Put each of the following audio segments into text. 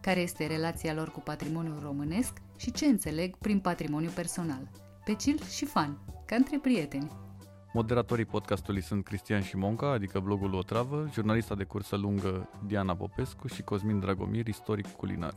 care este relația lor cu patrimoniul românesc și ce înțeleg prin patrimoniu personal. Pe chill și fan, ca între prieteni. Moderatorii podcastului sunt Cristian Șimonca, adică blogul O Travă, jurnalista de cursă lungă Diana Popescu și Cosmin Dragomir, istoric culinar.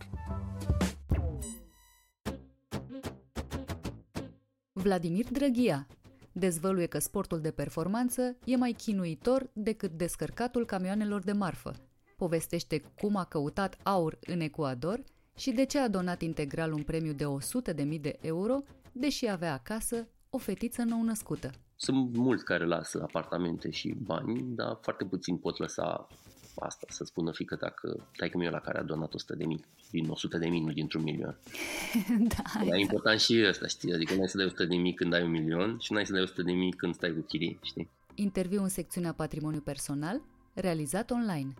Vladimir Drăghia dezvăluie că sportul de performanță e mai chinuitor decât descărcatul camioanelor de marfă povestește cum a căutat aur în Ecuador și de ce a donat integral un premiu de 100.000 de euro, deși avea acasă o fetiță nou-născută. Sunt mulți care lasă apartamente și bani, dar foarte puțin pot lăsa asta, să spună fică dacă tai că la care a donat 100 de mii, din 100 de mii, nu dintr-un milion. da, e exact. important și ăsta, știi? Adică n-ai să dai 100 de mii când ai un milion și n-ai să dai 100 de mii când stai cu chirii, știi? Interviu în secțiunea Patrimoniu Personal, realizat online.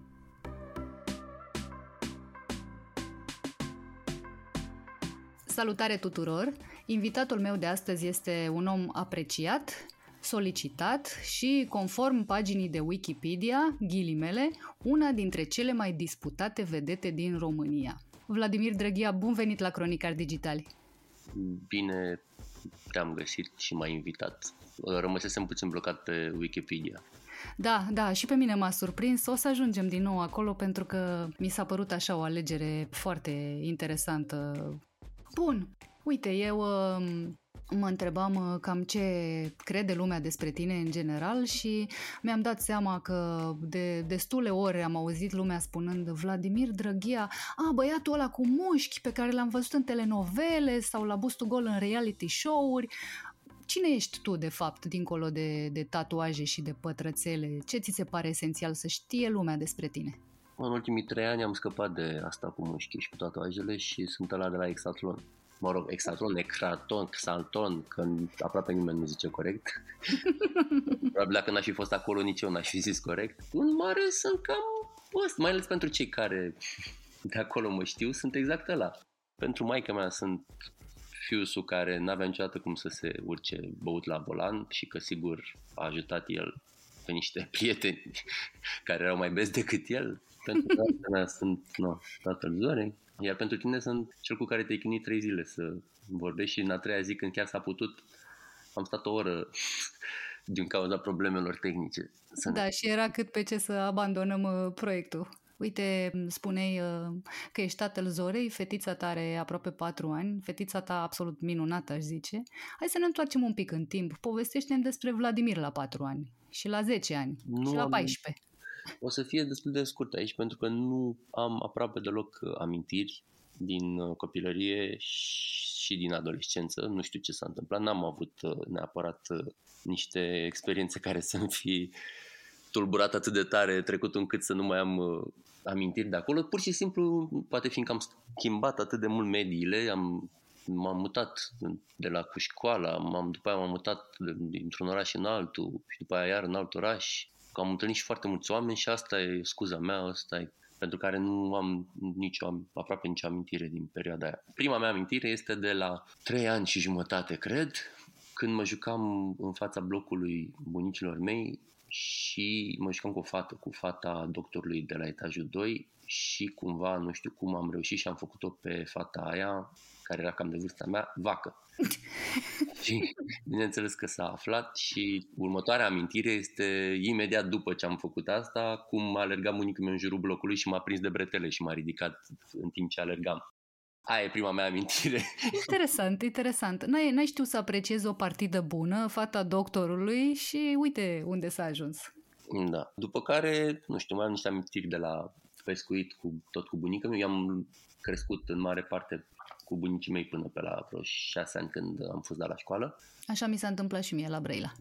Salutare tuturor! Invitatul meu de astăzi este un om apreciat, solicitat și, conform paginii de Wikipedia, ghilimele, una dintre cele mai disputate vedete din România. Vladimir Drăghia, bun venit la Cronicar Digitali! Bine te-am găsit și m-ai invitat. Rămăsesem puțin blocat pe Wikipedia. Da, da, și pe mine m-a surprins. O să ajungem din nou acolo pentru că mi s-a părut așa o alegere foarte interesantă Bun, uite, eu uh, mă întrebam uh, cam ce crede lumea despre tine în general și mi-am dat seama că de destule ore am auzit lumea spunând Vladimir Drăghia, a, băiatul ăla cu mușchi pe care l-am văzut în telenovele sau la bustul gol în reality show-uri. Cine ești tu, de fapt, dincolo de, de tatuaje și de pătrățele? Ce ți se pare esențial să știe lumea despre tine? În ultimii trei ani am scăpat de asta cu mușchi și cu tatuajele și sunt ăla de la Exatlon. Mă rog, Exatlon, Ecraton, Xalton, că aproape nimeni nu zice corect. Probabil dacă n-aș fi fost acolo, nici eu n-aș fi zis corect. În mare sunt cam ăsta, mai ales pentru cei care de acolo mă știu, sunt exact ăla. Pentru maica mea sunt fiusul care n-avea niciodată cum să se urce băut la volan și că sigur a ajutat el pe niște prieteni care erau mai bezi decât el pentru că mea sunt no, tatăl Zorei, iar pentru tine sunt cel cu care te-ai chinuit trei zile să vorbești și în a treia zi când chiar s-a putut, am stat o oră din cauza problemelor tehnice. Da, și era cât pe ce să abandonăm uh, proiectul. Uite, spuneai uh, că ești tatăl Zorei, fetița ta are aproape patru ani, fetița ta absolut minunată, aș zice. Hai să ne întoarcem un pic în timp. Povestește-mi despre Vladimir la patru ani și la 10 ani nu și la 14. Am o să fie destul de scurt aici pentru că nu am aproape deloc uh, amintiri din uh, copilărie și din adolescență. Nu știu ce s-a întâmplat. N-am avut uh, neapărat niște experiențe care să-mi fi tulburat atât de tare trecut încât să nu mai am amintiri de acolo. Pur și simplu, poate fiindcă am schimbat atât de mult mediile, am m-am mutat de la cu școala, m-am, după aia m-am mutat dintr-un oraș în altul și după aia iar în alt oraș că am întâlnit și foarte mulți oameni și asta e scuza mea, asta e pentru care nu am nicio, aproape nicio amintire din perioada aia. Prima mea amintire este de la 3 ani și jumătate, cred, când mă jucam în fața blocului bunicilor mei și mă jucam cu o fată, cu fata doctorului de la etajul 2 și cumva, nu știu cum am reușit și am făcut-o pe fata aia, care era cam de vârsta mea, vacă. și bineînțeles că s-a aflat și următoarea amintire este imediat după ce am făcut asta, cum a alergat bunicul meu în jurul blocului și m-a prins de bretele și m-a ridicat în timp ce alergam. Aia e prima mea amintire. Interesant, interesant. N-ai, n-ai știut să apreciezi o partidă bună, fata doctorului și uite unde s-a ajuns. Da. După care, nu știu, mai am niște amintiri de la pescuit cu, tot cu bunica mea. Eu am crescut în mare parte cu bunicii mei până pe la vreo șase ani când am fost dat la școală. Așa mi s-a întâmplat și mie la Brăila.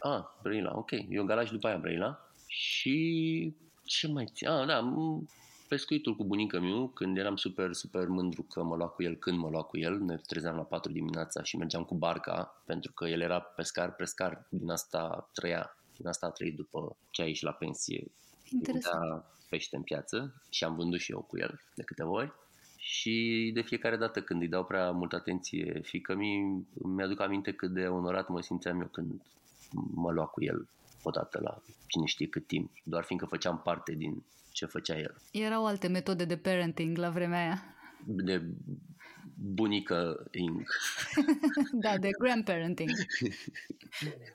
Ah, Brăila, ok. Eu Galați după aia Brăila. Și ce mai țin? Ah, da, pescuitul cu bunica meu, când eram super, super mândru că mă lua cu el când mă lua cu el, ne trezeam la 4 dimineața și mergeam cu barca, pentru că el era pescar, prescar, din asta trăia, din asta a trăit după ce a ieșit la pensie. Interesant. pește în piață și am vândut și eu cu el de câteva ori. Și de fiecare dată când îi dau prea multă atenție fică mi mi-aduc aminte cât de onorat mă simțeam eu când mă lua cu el odată la cine știe cât timp, doar fiindcă făceam parte din ce făcea el. Erau alte metode de parenting la vremea aia. De bunică ing. da, de grandparenting.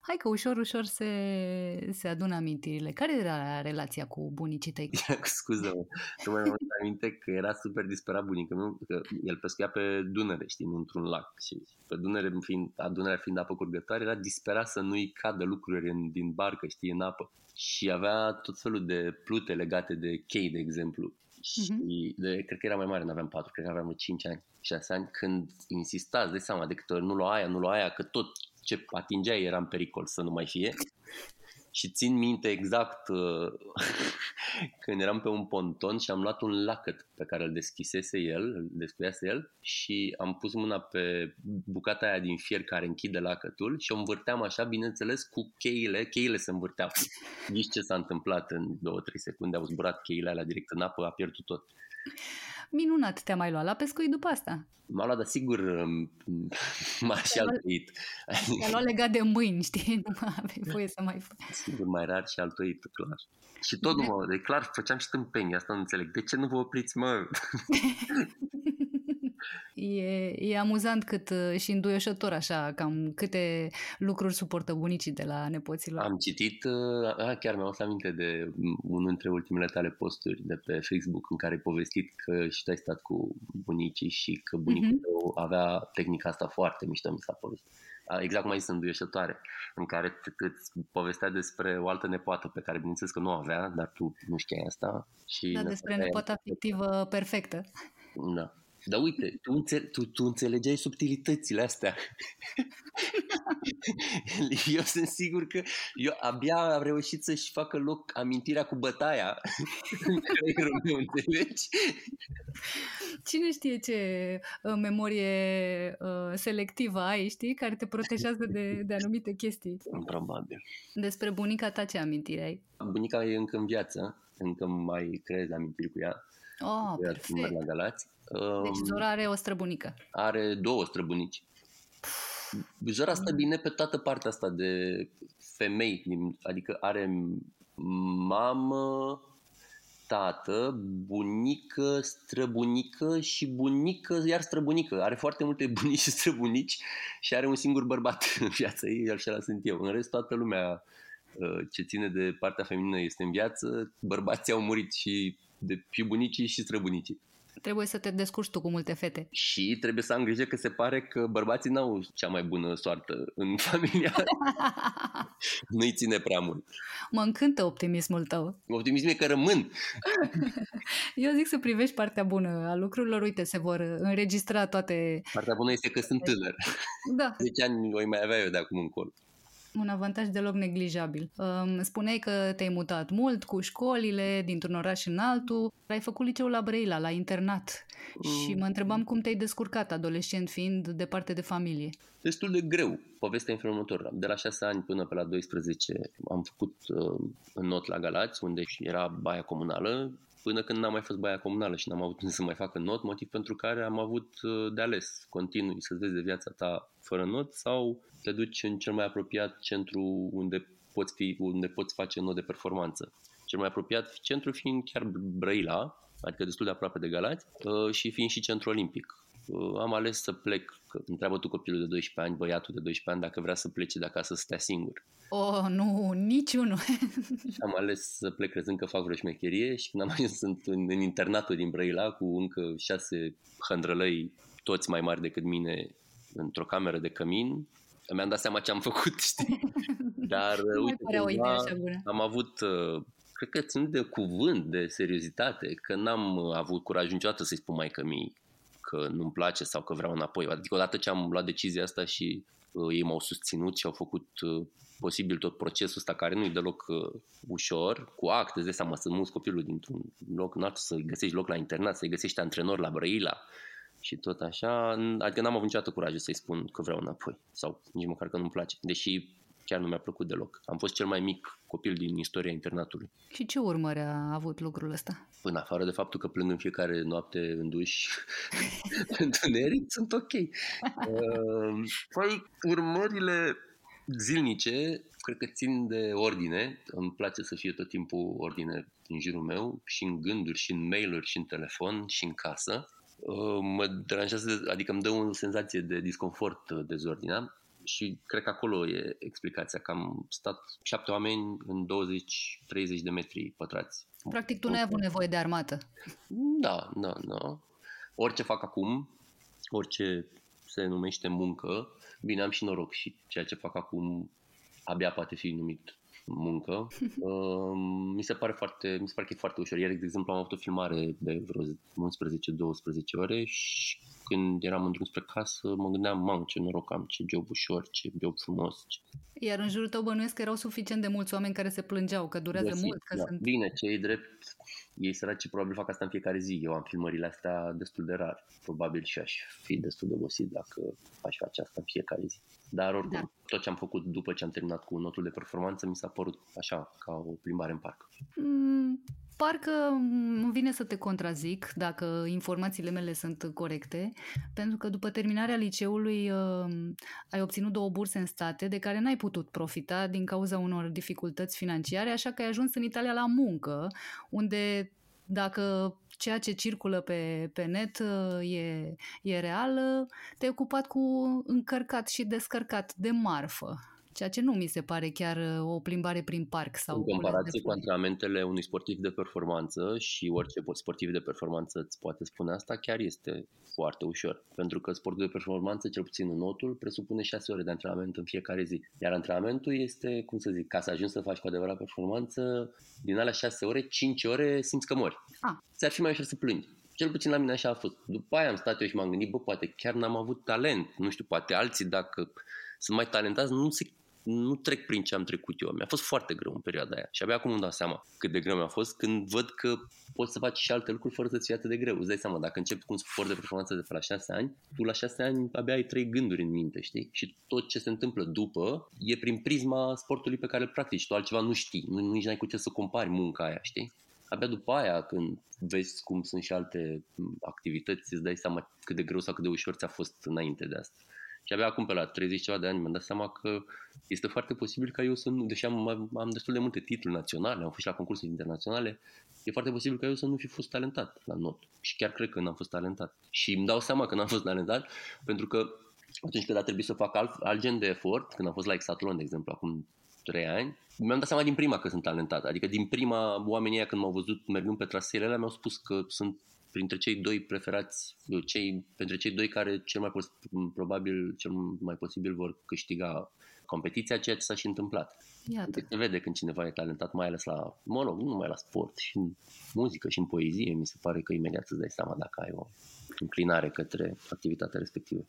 Hai că ușor, ușor se, se adună amintirile. Care era relația cu bunicii tăi? Scuză-mă, că mai am aminte că era super disperat bunica meu, că el pescuia pe Dunăre, știi, într-un lac. Și pe Dunăre, fiind, Dunărea fiind apă curgătoare, era disperat să nu-i cadă lucruri în, din barcă, știi, în apă. Și avea tot felul de plute legate de chei, de exemplu. Și uh-huh. de, cred că era mai mare, nu aveam 4, cred că aveam 5 ani, 6 ani, când insistați, de seama, de câte ori nu lua aia, nu lua aia, că tot ce atingea era în pericol să nu mai fie. Și țin minte exact uh, când eram pe un ponton și am luat un lacăt pe care îl deschisese el, îl descuiase el și am pus mâna pe bucata aia din fier care închide lacătul și o învârteam așa, bineînțeles, cu cheile, cheile se învârteau. Nici ce s-a întâmplat în 2-3 secunde, au zburat cheile alea direct în apă, a pierdut tot. Minunat, te-a mai luat la pescuit după asta? M-a luat, dar sigur um, m-a și altuit. Te-a luat legat de mâini, știi? Nu aveai voie să mai faci. Sigur, mai rar și altuit, clar. Și tot, mă, de clar, făceam și tâmpeni, asta nu înțeleg. De ce nu vă opriți, mă? E, e amuzant cât uh, și înduioșător așa, cam câte lucruri suportă bunicii de la nepoților. Am citit, uh, chiar mi-am să aminte de unul dintre ultimele tale posturi de pe Facebook în care ai povestit că și tu ai stat cu bunicii și că bunicul uh-huh. tău avea tehnica asta foarte mișto, mi s-a părut exact cum ai zis, înduieșătoare, în care îți povestea despre o altă nepoată pe care bineînțeles că nu avea, dar tu nu știai asta. Și da, despre nepoata fictivă perfectă. Da. Dar uite, tu, înțe- tu, tu înțelegeai subtilitățile astea. eu sunt sigur că eu abia am reușit să-și facă loc amintirea cu bătaia în creierul meu, înțelegi? Cine știe ce uh, memorie uh, selectivă ai, știi, care te protejează de, de anumite chestii. Probabil. Despre bunica ta ce amintire ai? Bunica e încă în viață, încă mai creez amintiri cu ea. Oh, perfect. la Galați. Deci um, Zora are o străbunică. Are două străbunici. Zora stă bine pe toată partea asta de femei, adică are mamă, tată, bunică, străbunică și bunică, iar străbunică. Are foarte multe bunici și străbunici și are un singur bărbat în viața ei, iar și sunt eu. În rest, toată lumea uh, ce ține de partea feminină este în viață, bărbații au murit și de și bunicii și străbunicii. Trebuie să te descurci tu cu multe fete. Și trebuie să am grijă că se pare că bărbații n-au cea mai bună soartă în familia. Nu-i ține prea mult. Mă încântă optimismul tău. Optimismul e că rămân. Eu zic să privești partea bună a lucrurilor. Uite, se vor înregistra toate... Partea bună este că sunt tânăr. Da. 10 ani voi mai avea eu de acum încolo un avantaj deloc neglijabil. Spuneai că te-ai mutat mult cu școlile dintr-un oraș în altul. Ai făcut liceul la Brăila, la internat. Mm. Și mă întrebam cum te-ai descurcat, adolescent fiind departe de familie. Destul de greu. Povestea în felul următor. De la 6 ani până pe la 12 am făcut uh, not la Galați, unde era baia comunală până când n-am mai fost baia comunală și n-am avut să mai fac not, motiv pentru care am avut uh, de ales. Continui să-ți vezi de viața ta fără not sau te duci în cel mai apropiat centru unde poți, fi, unde poți face not de performanță. Cel mai apropiat centru fiind chiar Brăila, adică destul de aproape de Galați, uh, și fiind și centru olimpic. Uh, am ales să plec, că întreabă tu copilul de 12 ani, băiatul de 12 ani, dacă vrea să plece de acasă să stea singur. Oh, nu, niciunul. și am ales să plec crezând că fac vreo șmecherie și când am ajuns sunt în, în internatul din Brăila cu încă șase hândrălăi, toți mai mari decât mine, într-o cameră de cămin, mi-am dat seama ce am făcut, știi? Dar, nu uite, cumva, așa bună. am avut, uh, cred că ținut de cuvânt, de seriozitate, că n-am avut curaj niciodată să-i spun mai mie că nu-mi place sau că vreau înapoi. Adică odată ce am luat decizia asta și uh, ei m-au susținut și au făcut uh, posibil tot procesul ăsta care nu e deloc uh, ușor, cu acte, de seama să muți copilul dintr-un loc în altul, să-i găsești loc la internat, să-i găsești antrenor la Brăila și tot așa. Adică n-am avut niciodată curajul să-i spun că vreau înapoi sau nici măcar că nu-mi place. Deși chiar nu mi-a plăcut deloc. Am fost cel mai mic copil din istoria internatului. Și ce urmări a avut lucrul ăsta? Până afară de faptul că plâng în fiecare noapte în duș întuneric, sunt ok. Uh, păi, urmările zilnice, cred că țin de ordine. Îmi place să fie tot timpul ordine în jurul meu, și în gânduri, și în mail-uri, și în telefon, și în casă. Uh, mă deranjează, adică îmi dă o senzație de disconfort uh, dezordinea și cred că acolo e explicația, că am stat șapte oameni în 20-30 de metri pătrați. Practic tu nu ai avut nevoie de armată. Da, da, da. Orice fac acum, orice se numește muncă, bine, am și noroc și ceea ce fac acum abia poate fi numit muncă. Uh, mi se pare foarte, mi se pare că e foarte ușor. Ieri, de exemplu, am avut o filmare de vreo 11-12 ore și când eram în drum spre casă, mă gândeam, mamă, ce noroc am, ce job ușor, ce job frumos. Ce... Iar în jurul tău bănuiesc că erau suficient de mulți oameni care se plângeau, că durează Găsit, mult. Că da. sunt... Bine, ce e drept, ei săraci probabil fac asta în fiecare zi. Eu am filmările astea destul de rar. Probabil și aș fi destul de obosit dacă aș face asta în fiecare zi. Dar oricum, da. tot ce am făcut după ce am terminat cu notul de performanță mi s-a părut așa, ca o plimbare în parc. Mm, parcă îmi vine să te contrazic dacă informațiile mele sunt corecte, pentru că după terminarea liceului uh, ai obținut două burse în state de care n-ai putut profita din cauza unor dificultăți financiare, așa că ai ajuns în Italia la muncă, unde dacă ceea ce circulă pe, pe net uh, e, e real, te-ai ocupat cu încărcat și descărcat de marfă ceea ce nu mi se pare chiar uh, o plimbare prin parc. sau În comparație cu antrenamentele unui sportiv de performanță și orice sportiv de performanță îți poate spune asta, chiar este foarte ușor. Pentru că sportul de performanță, cel puțin în notul, presupune 6 ore de antrenament în fiecare zi. Iar antrenamentul este, cum să zic, ca să ajungi să faci cu adevărat performanță, din alea 6 ore, 5 ore simți că mori. Ah. Ți-ar fi mai ușor să plângi. Cel puțin la mine așa a fost. După aia am stat eu și m-am gândit, bă, poate chiar n-am avut talent. Nu știu, poate alții, dacă sunt mai talentați, nu se nu trec prin ce am trecut eu. Mi-a fost foarte greu în perioada aia și abia acum îmi dau seama cât de greu mi-a fost când văd că poți să faci și alte lucruri fără să-ți fie atât de greu. Îți dai seama, dacă începi cu un sport de performanță de pe la 6 ani, tu la 6 ani abia ai trei gânduri în minte, știi? Și tot ce se întâmplă după e prin prisma sportului pe care îl practici. Tu altceva nu știi, nu, nici n-ai cu ce să compari munca aia, știi? Abia după aia, când vezi cum sunt și alte activități, îți dai seama cât de greu sau cât de ușor ți-a fost înainte de asta. Și abia acum, pe la 30 ceva de ani, mi-am dat seama că este foarte posibil ca eu să nu, deși am, am destul de multe titluri naționale, am fost și la concursuri internaționale, e foarte posibil ca eu să nu fi fost talentat la not. Și chiar cred că n-am fost talentat. Și îmi dau seama că n-am fost talentat, pentru că atunci când a trebuit să fac alt, alt gen de efort, când am fost la Exatlon, de exemplu, acum 3 ani, mi-am dat seama din prima că sunt talentat. Adică din prima, oamenii ăia când m-au văzut mergând pe traseele alea, mi-au spus că sunt printre cei doi preferați, cei, pentru cei doi care cel mai probabil, cel mai posibil vor câștiga competiția, ceea ce s-a și întâmplat. Iată. Deci se vede când cineva e talentat, mai ales la, mă rog, nu numai la sport, și în muzică și în poezie, mi se pare că imediat îți dai seama dacă ai o înclinare către activitatea respectivă.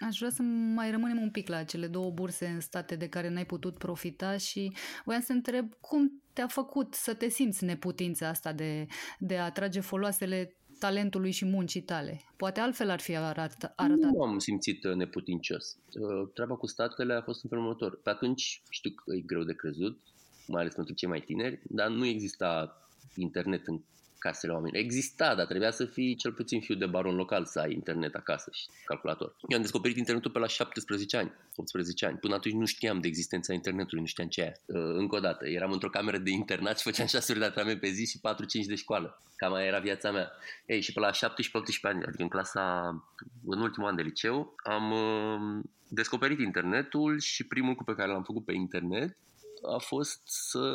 Aș vrea să mai rămânem un pic la cele două burse în state de care n-ai putut profita și voiam să întreb cum te-a făcut să te simți neputința asta de, de a trage foloasele talentului și muncii tale. Poate altfel ar fi arătat. Nu am simțit uh, neputincios. Uh, treaba cu statele a fost în felul următor. Pe atunci știu că e greu de crezut, mai ales pentru cei mai tineri, dar nu exista internet în casele oamenilor. Exista, dar trebuia să fii cel puțin fiu de baron local să ai internet acasă și calculator. Eu am descoperit internetul pe la 17 ani, 18 ani. Până atunci nu știam de existența internetului, nu știam ce e. Uh, încă o dată, eram într-o cameră de internat și făceam 6 ore de antrenament pe zi și 4-5 de școală. Cam aia era viața mea. Ei, și pe la 17-18 ani, adică în clasa, în ultimul an de liceu, am uh, descoperit internetul și primul lucru pe care l-am făcut pe internet a fost să,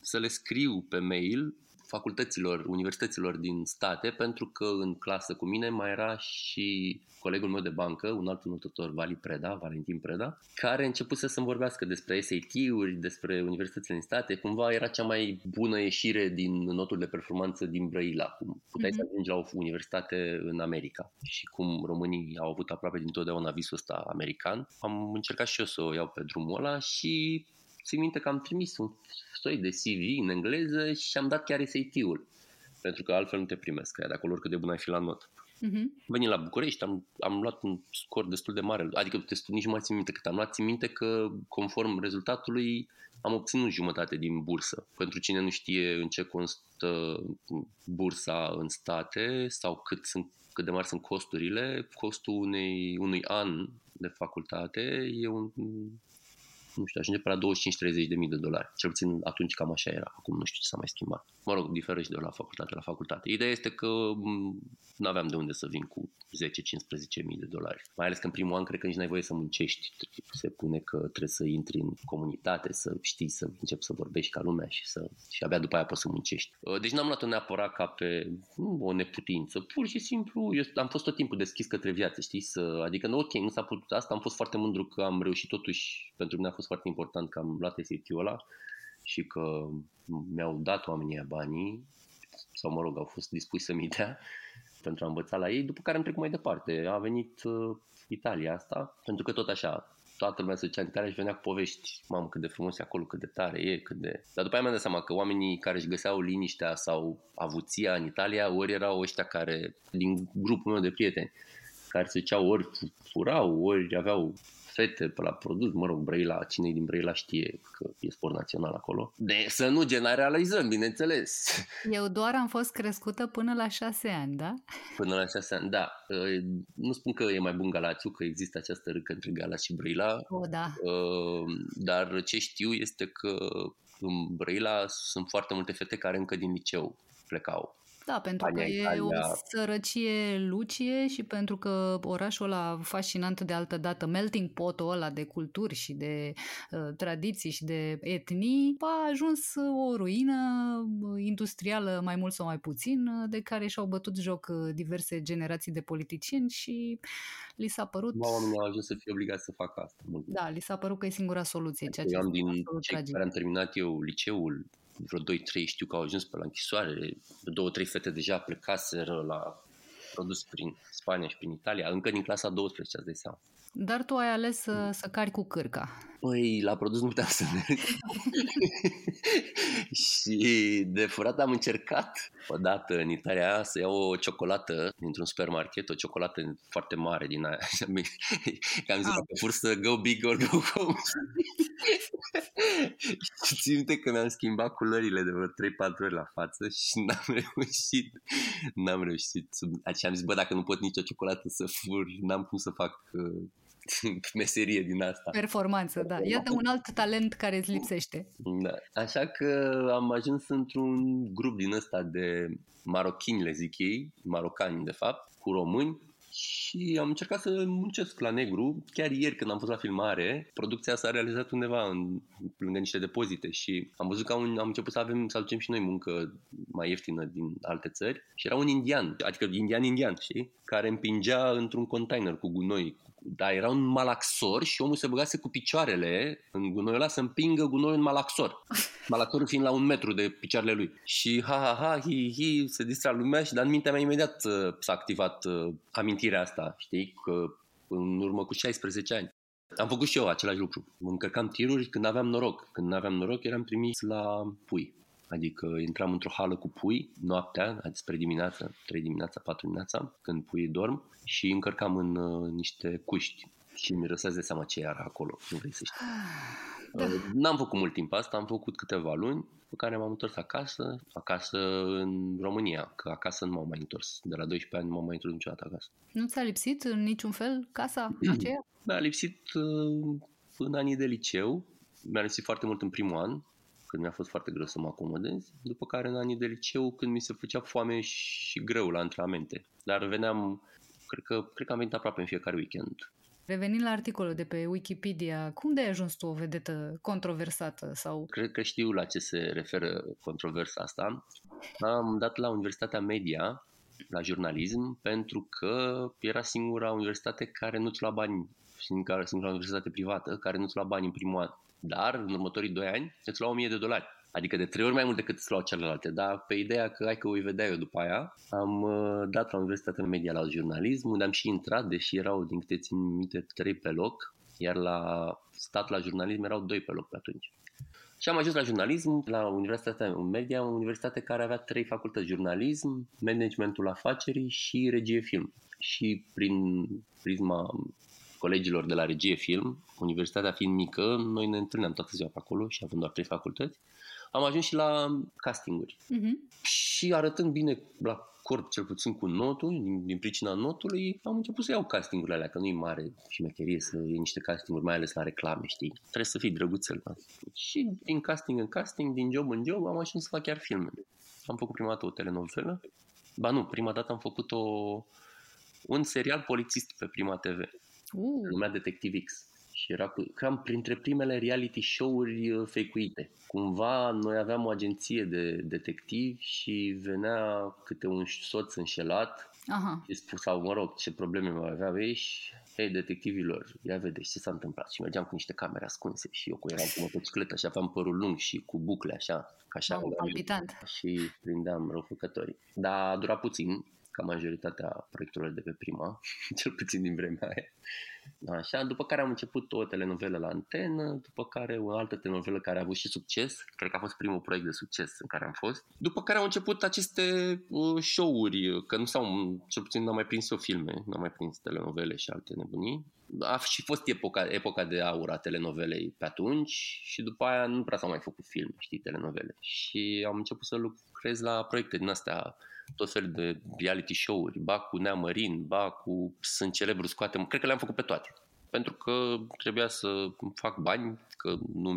să le scriu pe mail facultăților, universităților din state, pentru că în clasă cu mine mai era și colegul meu de bancă, un alt înotător, Vali Preda, Valentin Preda, care începuse să-mi vorbească despre SAT-uri, despre universitățile din state. Cumva era cea mai bună ieșire din notul de performanță din Brăila, cum puteai mm-hmm. să ajungi la o universitate în America. Și cum românii au avut aproape dintotdeauna visul ăsta american, am încercat și eu să o iau pe drumul ăla și țin minte că am trimis un soi de CV în engleză și am dat chiar SAT-ul. Pentru că altfel nu te primesc, de acolo oricât de bun ai fi la not. Uh-huh. Venim la București, am, am luat un scor destul de mare, adică testul nici nu mai țin minte cât am luat, țin minte că conform rezultatului am obținut jumătate din bursă. Pentru cine nu știe în ce constă bursa în state sau cât, sunt, cât de mari sunt costurile, costul unei, unui an de facultate e un nu știu, ajunge pe la 25-30 de mii de dolari. Cel puțin atunci cam așa era. Acum nu știu ce s-a mai schimbat. Mă rog, diferă și de la facultate la facultate. Ideea este că nu aveam de unde să vin cu 10-15 mii de dolari. Mai ales că în primul an cred că nici n-ai voie să muncești. Se pune că trebuie să intri în comunitate, să știi, să începi să vorbești ca lumea și, să, și abia după aia poți să muncești. Uh, deci n-am luat-o neapărat ca pe o neputință. Pur și simplu, eu am fost tot timpul deschis către viață, știi? Să, adică, ok, nu s-a putut asta, am fost foarte mândru că am reușit totuși, pentru mine a fost foarte important că am luat SAT-ul ăla și că mi-au dat oamenii banii, sau mă rog, au fost dispuși să-mi dea pentru a învăța la ei, după care am trecut mai departe. A venit uh, Italia asta, pentru că tot așa, toată lumea se ducea în Italia și venea cu povești. Mamă, cât de frumos e acolo, cât de tare e, cât de... Dar după aia mi-am dat seama că oamenii care își găseau liniștea sau avuția în Italia, ori erau ăștia care, din grupul meu de prieteni, care se duceau ori furau, ori aveau fete pe la produs, mă rog, Brăila, cine din Brăila știe că e sport național acolo. De să nu generalizăm, bineînțeles. Eu doar am fost crescută până la șase ani, da? Până la șase ani, da. Ă, nu spun că e mai bun Galațiu, că există această râcă între Galați și Brăila. O, da. Ă, dar ce știu este că în Brăila sunt foarte multe fete care încă din liceu plecau da, pentru că e o sărăcie lucie și pentru că orașul ăla fascinant de altă dată, melting pot-ul ăla de culturi și de uh, tradiții și de etnii, a ajuns o ruină industrială mai mult sau mai puțin, uh, de care și-au bătut joc uh, diverse generații de politicieni și li s-a părut... Ba, oamenii au ajuns să fie obligați să facă asta. Mult. Da, li s-a părut că e singura soluție. Ceea ce eu am din cei care am terminat eu liceul, vreo 2-3 știu că au ajuns pe la închisoare, două, trei fete deja plecaseră la produs prin Spania și prin Italia, încă din clasa 12, ați dai seama. Dar tu ai ales să, să cari cu cârca. Păi, la produs nu puteam să merg. și de furat am încercat odată în Italia să iau o ciocolată dintr-un supermarket, o ciocolată foarte mare din aia. Că am zis, ah. fur să go big or go home. și țin minte că mi-am schimbat culorile de vreo 3-4 ori la față și n-am reușit. N-am reușit. Și am zis, bă, dacă nu pot nicio ciocolată să fur, n-am cum să fac uh, meserie din asta. Performanță, da. Iată un alt talent care îți lipsește. Da. Așa că am ajuns într-un grup din ăsta de marochini, le zic ei, marocani de fapt, cu români, și am încercat să muncesc la negru. Chiar ieri când am fost la filmare, producția s-a realizat undeva în, lângă niște depozite și am văzut că am, am început să avem, să aducem și noi muncă mai ieftină din alte țări și era un indian, adică indian-indian, știi? Care împingea într-un container cu gunoi, dar era un malaxor și omul se băgase cu picioarele în gunoiul ăla să împingă gunoiul în malaxor. Malaxorul fiind la un metru de picioarele lui. Și ha, ha, ha, hi, hi, se distra lumea și dar în mintea mea imediat uh, s-a activat uh, amintirea asta, știi, că în urmă cu 16 ani. Am făcut și eu același lucru. Mă încărcam tiruri când aveam noroc. Când nu aveam noroc eram trimis la pui. Adică intram într-o hală cu pui noaptea, spre dimineața, 3 dimineața, 4 dimineața, când puii dorm și încărcam în uh, niște cuști și mi răsați de seama ce era acolo, nu vrei să știi. Da. Uh, n-am făcut mult timp asta, am făcut câteva luni, pe care m-am întors acasă, acasă în România, că acasă nu m-am mai întors. De la 12 ani nu m-am mai întors niciodată acasă. Nu ți-a lipsit în niciun fel casa aceea? Mi-a lipsit uh, în anii de liceu, mi-a lipsit foarte mult în primul an, când mi-a fost foarte greu să mă acomodez, după care în anii de liceu, când mi se făcea foame și greu la antrenamente. Dar veneam, cred că, cred că am venit aproape în fiecare weekend. Revenind la articolul de pe Wikipedia, cum de ai ajuns tu o vedetă controversată? sau? Cred că știu la ce se referă controversa asta. am dat la Universitatea Media, la jurnalism, pentru că era singura universitate care nu-ți lua bani, singura, singura universitate privată care nu-ți lua bani în primul an. Dar în următorii doi ani îți lua 1000 de dolari. Adică de trei ori mai mult decât îți luau celelalte. Dar pe ideea că hai că o vedea eu după aia, am uh, dat la Universitatea Media la jurnalism, unde am și intrat, deși erau, din câte țin minte, trei pe loc, iar la stat la jurnalism erau doi pe loc pe atunci. Și am ajuns la jurnalism, la Universitatea Media, o universitate care avea trei facultăți, jurnalism, managementul afacerii și regie film. Și prin prisma colegilor de la regie film, universitatea fiind mică, noi ne întâlneam toată ziua pe acolo și având doar trei facultăți, am ajuns și la castinguri. Uh-huh. Și arătând bine la corp, cel puțin cu notul, din, din pricina notului, am început să iau castingurile alea, că nu e mare și șmecherie să iei niște castinguri, mai ales la reclame, știi? Trebuie să fii drăguțel. Da? Și din casting în casting, din job în job, am ajuns să fac chiar filme. Am făcut prima dată o telenovelă. Ba nu, prima dată am făcut o, un serial polițist pe Prima TV. Uh. Numea Detectiv X și era cam printre primele reality show-uri uh, fake-uite. Cumva noi aveam o agenție de detectivi și venea câte un soț înșelat Aha. și spus, sau mă rog, ce probleme mai aveau ei și hei, detectivilor, ia vedeți ce s-a întâmplat. Și mergeam cu niște camere ascunse și eu cu eram cu motocicletă și aveam părul lung și cu bucle așa, ca așa. palpitant. Și prindeam răufăcătorii. Dar a durat puțin, ca majoritatea proiectelor de pe prima, cel puțin din vremea aia. Așa, după care am început o telenovelă la antenă, după care o altă telenovelă care a avut și succes, cred că a fost primul proiect de succes în care am fost. După care au început aceste uh, show-uri, că nu s-au, cel puțin n-am mai prins eu filme, n-am mai prins telenovele și alte nebunii. A și fost epoca, epoca de aur a telenovelei pe atunci și după aia nu prea s-au mai făcut filme, știi, telenovele. Și am început să lucrez la proiecte din astea tot felul de reality show-uri, ba cu Neamărin, ba cu Sunt celebru scoate, cred că le-am făcut pe toate. Pentru că trebuia să fac bani, că nu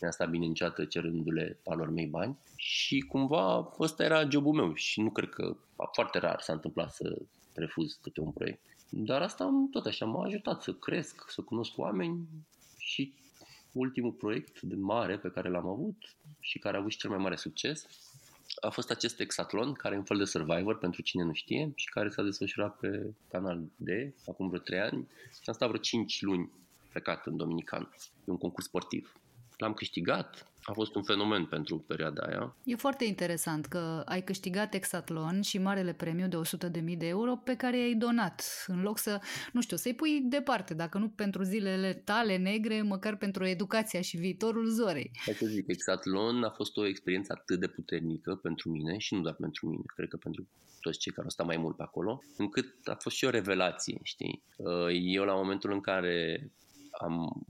mi-a stat bine niciodată cerându-le alor mei bani și cumva ăsta era jobul meu și nu cred că foarte rar s-a întâmplat să refuz câte un proiect. Dar asta tot așa m-a ajutat să cresc, să cunosc oameni și ultimul proiect de mare pe care l-am avut și care a avut și cel mai mare succes a fost acest exatlon, care e un fel de Survivor pentru cine nu știe și care s-a desfășurat pe Canal D acum vreo 3 ani și am stat vreo 5 luni plecat în Dominican. E un concurs sportiv. L-am câștigat, a fost un fenomen pentru perioada aia. E foarte interesant că ai câștigat Exatlon și marele premiu de 100.000 de euro pe care i-ai donat, în loc să, nu știu, să-i pui departe, dacă nu pentru zilele tale negre, măcar pentru educația și viitorul Zorei. Hai să zic, Exatlon a fost o experiență atât de puternică pentru mine și nu doar pentru mine, cred că pentru toți cei care au stat mai mult pe acolo, încât a fost și o revelație, știi? Eu la momentul în care am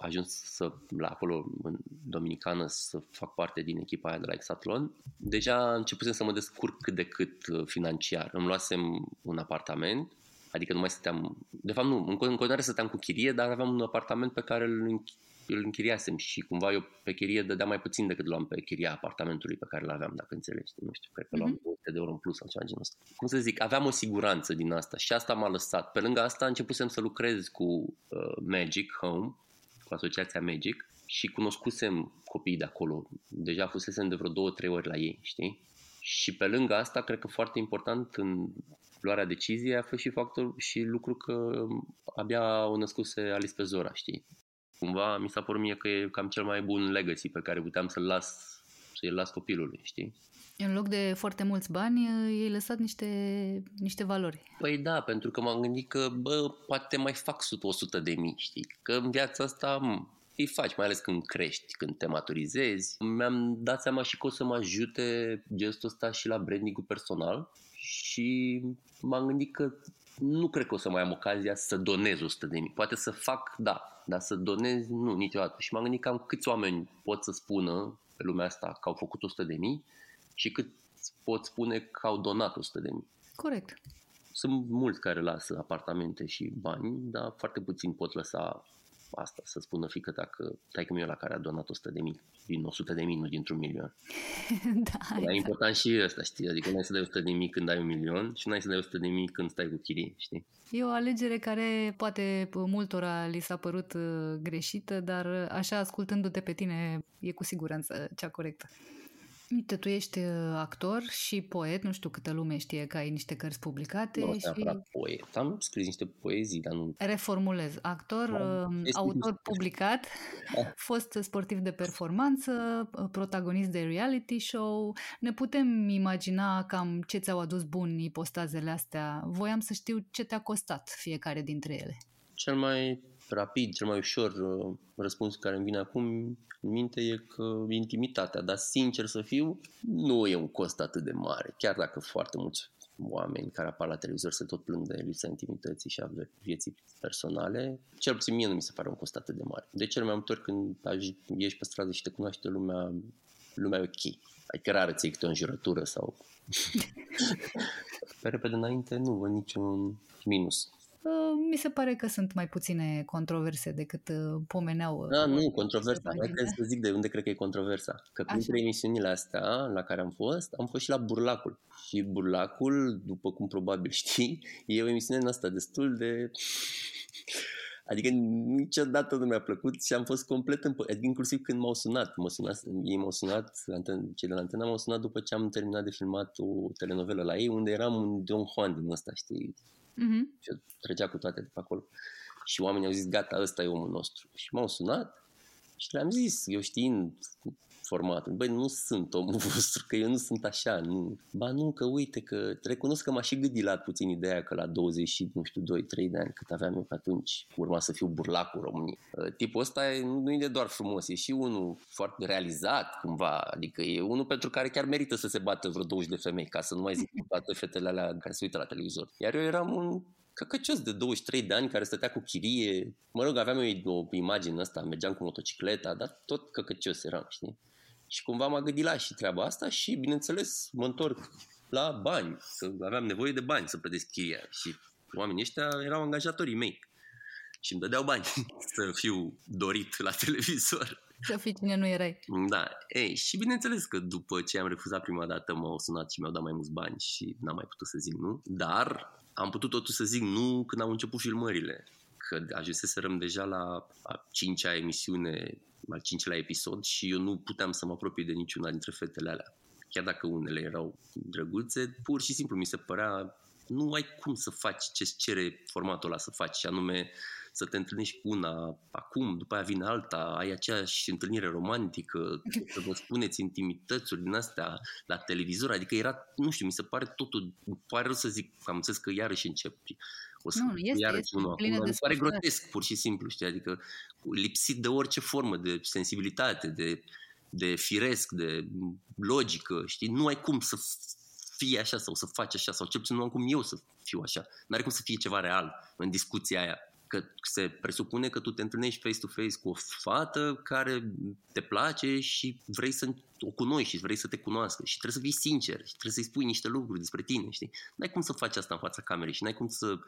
ajuns să, la acolo în Dominicană să fac parte din echipa aia de la Exatlon, deja începusem să mă descurc cât de cât uh, financiar. Îmi luasem un apartament, adică nu mai stăteam, de fapt nu, în continuare stăteam cu chirie, dar aveam un apartament pe care îl, îl închiriasem și cumva eu pe chirie dădeam mai puțin decât luam pe chiria apartamentului pe care îl aveam, dacă înțelegi. Nu știu, cred că luam mm-hmm. 200 de euro în plus sau ceva genul ăsta. Cum să zic, aveam o siguranță din asta și asta m-a lăsat. Pe lângă asta începusem să lucrez cu uh, Magic Home, cu asociația Magic și cunoscusem copiii de acolo. Deja fusesem de vreo două, trei ori la ei, știi? Și pe lângă asta, cred că foarte important în luarea deciziei a fost și factor și lucru că abia o născuse Alice pe Zora, știi? Cumva mi s-a părut mie că e cam cel mai bun legacy pe care puteam să-l las să-i las copilului, știi? În loc de foarte mulți bani, i-ai lăsat niște, niște valori. Păi da, pentru că m-am gândit că, bă, poate mai fac 100 de mii, știi? Că în viața asta m- îi faci, mai ales când crești, când te maturizezi. Mi-am dat seama și că o să mă ajute gestul ăsta și la branding personal și m-am gândit că nu cred că o să mai am ocazia să donez 100 de mii. Poate să fac, da, dar să donez, nu, niciodată. Și m-am gândit cam câți oameni pot să spună pe lumea asta că au făcut 100 de mii și cât pot spune că au donat 100 de mii. Corect. Sunt mulți care lasă apartamente și bani, dar foarte puțin pot lăsa asta, să spună fică dacă tai cum eu la care a donat 100 de mii, din 100 de mii, nu dintr-un milion. da, e exact. important și ăsta, știi? Adică nu ai să dai 100 de mii când ai un milion și nu ai să dai 100 de mii când stai cu chirii, știi? E o alegere care poate multora li s-a părut uh, greșită, dar uh, așa ascultându-te pe tine e cu siguranță cea corectă. Uite, tu ești uh, actor și poet, nu știu câtă lume știe că ai niște cărți publicate. Nu, și... poet. Am scris niște poezii, dar nu... Reformulez. Actor, da, autor publicat, da. fost sportiv de performanță, uh, protagonist de reality show. Ne putem imagina cam ce ți-au adus bun ipostazele astea. Voiam să știu ce te-a costat fiecare dintre ele. Cel mai rapid, cel mai ușor uh, răspuns care îmi vine acum în minte e că intimitatea, dar sincer să fiu, nu e un cost atât de mare, chiar dacă foarte mulți oameni care apar la televizor se tot plâng de lipsa intimității și a vieții personale, cel puțin mie nu mi se pare un cost atât de mare. De cele mai multe ori când ieși pe stradă și te cunoaște lumea, lumea e ok. Adică rar ți câte o înjurătură sau... pe repede înainte nu văd niciun minus. Uh, mi se pare că sunt mai puține controverse decât uh, pomeneau. Da, nu, controversa. Mai trebuie să zic de unde cred că e controversa. Că printre Așa. emisiunile astea la care am fost, am fost și la Burlacul. Și Burlacul, după cum probabil știi, e o emisiune în asta destul de... Adică niciodată nu mi-a plăcut și am fost complet în... Adică inclusiv când m-au sunat, m-au sunat ei m-au sunat, cei de la antena m-au sunat după ce am terminat de filmat o telenovelă la ei, unde eram un Don Juan din ăsta, știi, uh-huh. și trecea cu toate de pe acolo. Și oamenii au zis, gata, ăsta e omul nostru. Și m-au sunat și le-am zis, eu știind formatul, băi, nu sunt omul vostru, că eu nu sunt așa, nu. Ba nu, că uite, că recunosc că m-a și gâdilat puțin ideea că la 20 și, nu știu, 2-3 de ani, cât aveam eu pe atunci, urma să fiu burlacul României. Uh, tipul ăsta e, nu e doar frumos, e și unul foarte realizat, cumva, adică e unul pentru care chiar merită să se bată vreo 20 de femei, ca să nu mai zic toate fetele alea care se uită la televizor. Iar eu eram un căcăcios de 23 de ani care stătea cu chirie. Mă rog, aveam eu o imagine asta, mergeam cu motocicleta, dar tot căcăcios eram, știi? Și cumva m-a gândit la și treaba asta și, bineînțeles, mă întorc la bani, să aveam nevoie de bani să plătesc chiria și oamenii ăștia erau angajatorii mei și îmi dădeau bani să fiu dorit la televizor. Să fii cine nu erai. Da, ei, și bineînțeles că după ce am refuzat prima dată m-au sunat și mi-au dat mai mulți bani și n-am mai putut să zic nu, dar am putut totuși să zic nu când au început filmările, că ajunseserăm deja la a cincea emisiune, al cincilea episod și eu nu puteam să mă apropii de niciuna dintre fetele alea. Chiar dacă unele erau drăguțe, pur și simplu mi se părea nu ai cum să faci ce cere formatul ăla să faci, și anume să te întâlnești cu una acum, după aia vine alta, ai aceeași întâlnire romantică, să vă spuneți intimitățuri din astea la televizor, adică era, nu știu, mi se pare totul, pare rău să zic, am înțeles că iarăși începi o să nu, este, iarăși este unul acum, mi pare grotesc, pur și simplu, știi, adică lipsit de orice formă de sensibilitate, de, de firesc, de logică, știi, nu ai cum să fie așa sau să faci așa sau cel puțin nu am cum eu să fiu așa. Nu are cum să fie ceva real în discuția aia că se presupune că tu te întâlnești face-to-face cu o fată care te place și vrei să o cunoști și vrei să te cunoască și trebuie să fii sincer și trebuie să-i spui niște lucruri despre tine, știi? N-ai cum să faci asta în fața camerei și n-ai cum să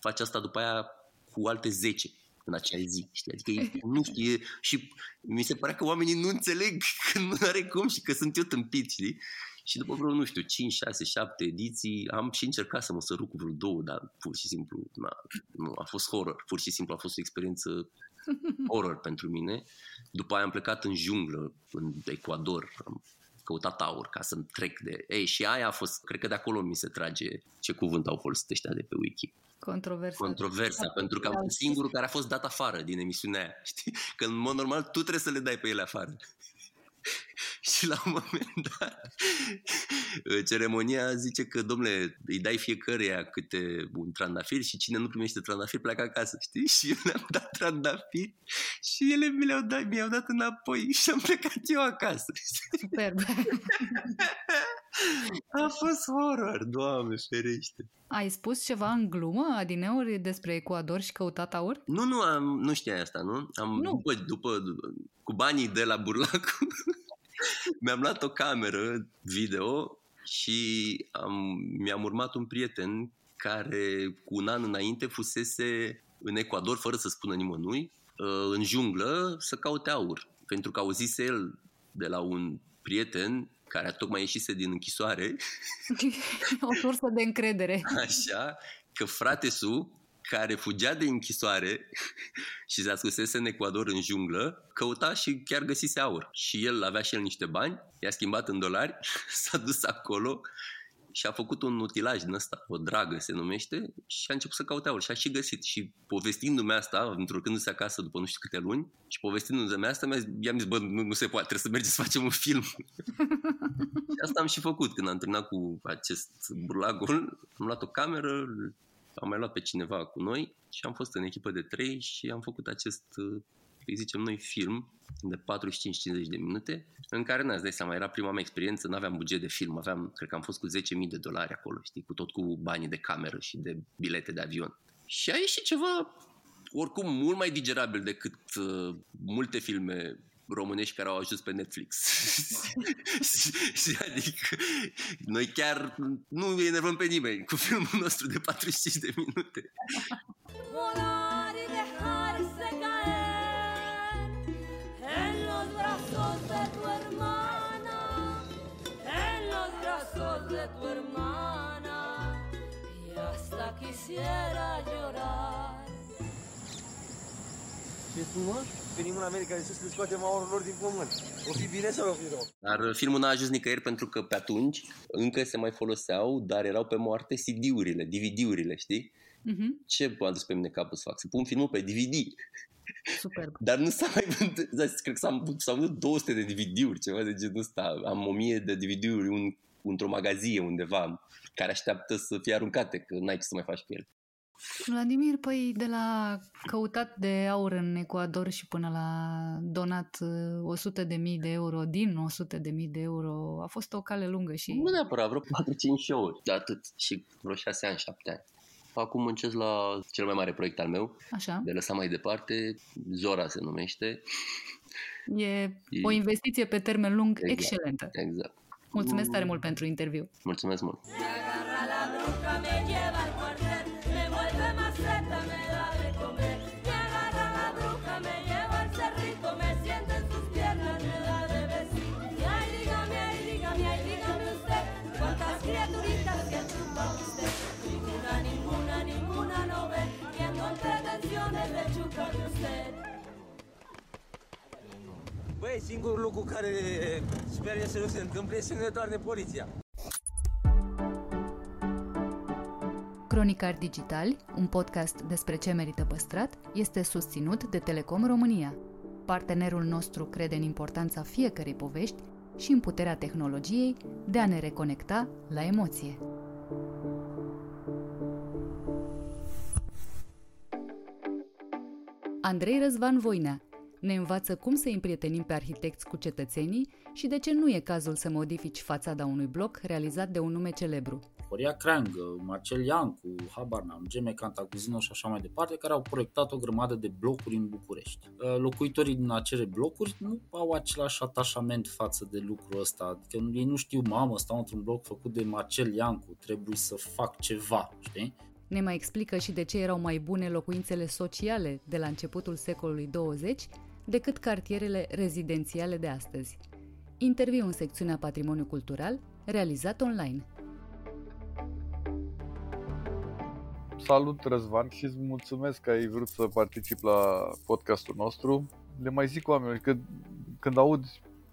faci asta după aia cu alte 10 în acea zi, știi? Adică nu știu, e, și mi se pare că oamenii nu înțeleg că nu are cum și că sunt eu tâmpit, știi? Și după vreo, nu știu, 5, 6, 7 ediții, am și încercat să mă săruc cu vreo două, dar pur și simplu, na, nu, a fost horror. Pur și simplu a fost o experiență horror pentru mine. După aia am plecat în junglă, în Ecuador, am căutat aur ca să-mi trec de... Ei, și aia a fost, cred că de acolo mi se trage ce cuvânt au folosit ăștia de pe wiki. Controversa. Controversa, pentru că am fost singurul care a fost dat afară din emisiunea aia, știi? Că în mod normal tu trebuie să le dai pe ele afară. și la un moment dat ceremonia zice că, domnule, îi dai fiecăruia câte un trandafir și cine nu primește trandafir pleacă acasă, știi? Și eu le-am dat trandafir și ele mi le-au dat, mi-au dat înapoi și am plecat eu acasă. Superb! A fost horror, doamne ferește. Ai spus ceva în glumă, adineuri, despre Ecuador și căutat aur? Nu, nu, am, nu știai asta, nu? Am, nu. După, după, cu banii de la Burlacu, mi-am luat o cameră video și am, mi-am urmat un prieten care cu un an înainte fusese în Ecuador, fără să spună nimănui, uh, în junglă să caute aur. Pentru că auzise el de la un prieten care a tocmai ieșise din închisoare. o sursă de încredere. Așa, că frate su care fugea de închisoare și se ascusese în Ecuador în junglă, căuta și chiar găsise aur. Și el avea și el niște bani, i-a schimbat în dolari, s-a dus acolo și a făcut un utilaj din ăsta, o dragă se numește, și a început să caute aur și a și găsit. Și povestindu-mi asta, întorcându-se acasă după nu știu câte luni, și povestindu-mi asta, mi-a zis, i-am zis, bă, nu, nu se poate, trebuie să mergem să facem un film. și asta am și făcut când am terminat cu acest burlagul. Am luat o cameră, am mai luat pe cineva cu noi și am fost în echipă de trei și am făcut acest îi zicem noi, film de 45-50 de minute, în care, n-ați dai seama, era prima mea experiență, nu aveam buget de film, aveam, cred că am fost cu 10.000 de dolari acolo, știi, cu tot cu banii de cameră și de bilete de avion. Și a ieșit ceva, oricum, mult mai digerabil decât uh, multe filme românești care au ajuns pe Netflix. și, adică noi chiar nu enervăm pe nimeni cu filmul nostru de 45 de minute. tu quisiera llorar. Ce frumos! Venim în America de Sus să scoatem aurul lor din pământ. O fi bine sau o fi rău? Dar filmul n-a ajuns nicăieri pentru că pe atunci încă se mai foloseau, dar erau pe moarte CD-urile, DVD-urile, știi? Uh-huh. Ce m-a dus pe mine capul să fac? Să pun filmul pe DVD. Superb. Dar nu s-a mai vândut, cred că s-au, s-au vândut 200 de DVD-uri, ceva de genul ăsta. Am 1000 de DVD-uri, un într-o magazie undeva care așteaptă să fie aruncate, că n-ai ce să mai faci cu ele. Vladimir, păi de la căutat de aur în Ecuador și până la donat 100 uh, de mii de euro din 100 de mii de euro, a fost o cale lungă și... Nu neapărat, vreo 4-5 ori, de atât, și vreo 6 ani, 7 ani. Acum muncesc la cel mai mare proiect al meu, Așa. de lăsat mai departe, Zora se numește. E, e o investiție pe termen lung exact, excelentă. Exact. Mulțumesc tare mult pentru interviu. Mulțumesc mult. Băi, singurul lucru care sper să nu se întâmple este să ne doarne poliția. Cronicar Digitali, un podcast despre ce merită păstrat, este susținut de Telecom România. Partenerul nostru crede în importanța fiecărei povești și în puterea tehnologiei de a ne reconecta la emoție. Andrei Răzvan Voinea ne învață cum să împrietenim pe arhitecți cu cetățenii și de ce nu e cazul să modifici fațada unui bloc realizat de un nume celebru. Horia Creang, Marcel Iancu, habar n-am, Geme Cantacuzino și așa mai departe, care au proiectat o grămadă de blocuri în București. Uh, locuitorii din acele blocuri nu au același atașament față de lucrul ăsta, adică ei nu știu, mamă, stau într-un bloc făcut de Marcel Iancu, trebuie să fac ceva, știi? Ne mai explică și de ce erau mai bune locuințele sociale de la începutul secolului 20 decât cartierele rezidențiale de astăzi. Interviu în secțiunea Patrimoniu Cultural, realizat online. Salut Răzvan și îți mulțumesc că ai vrut să particip la podcastul nostru. Le mai zic oamenilor că când aud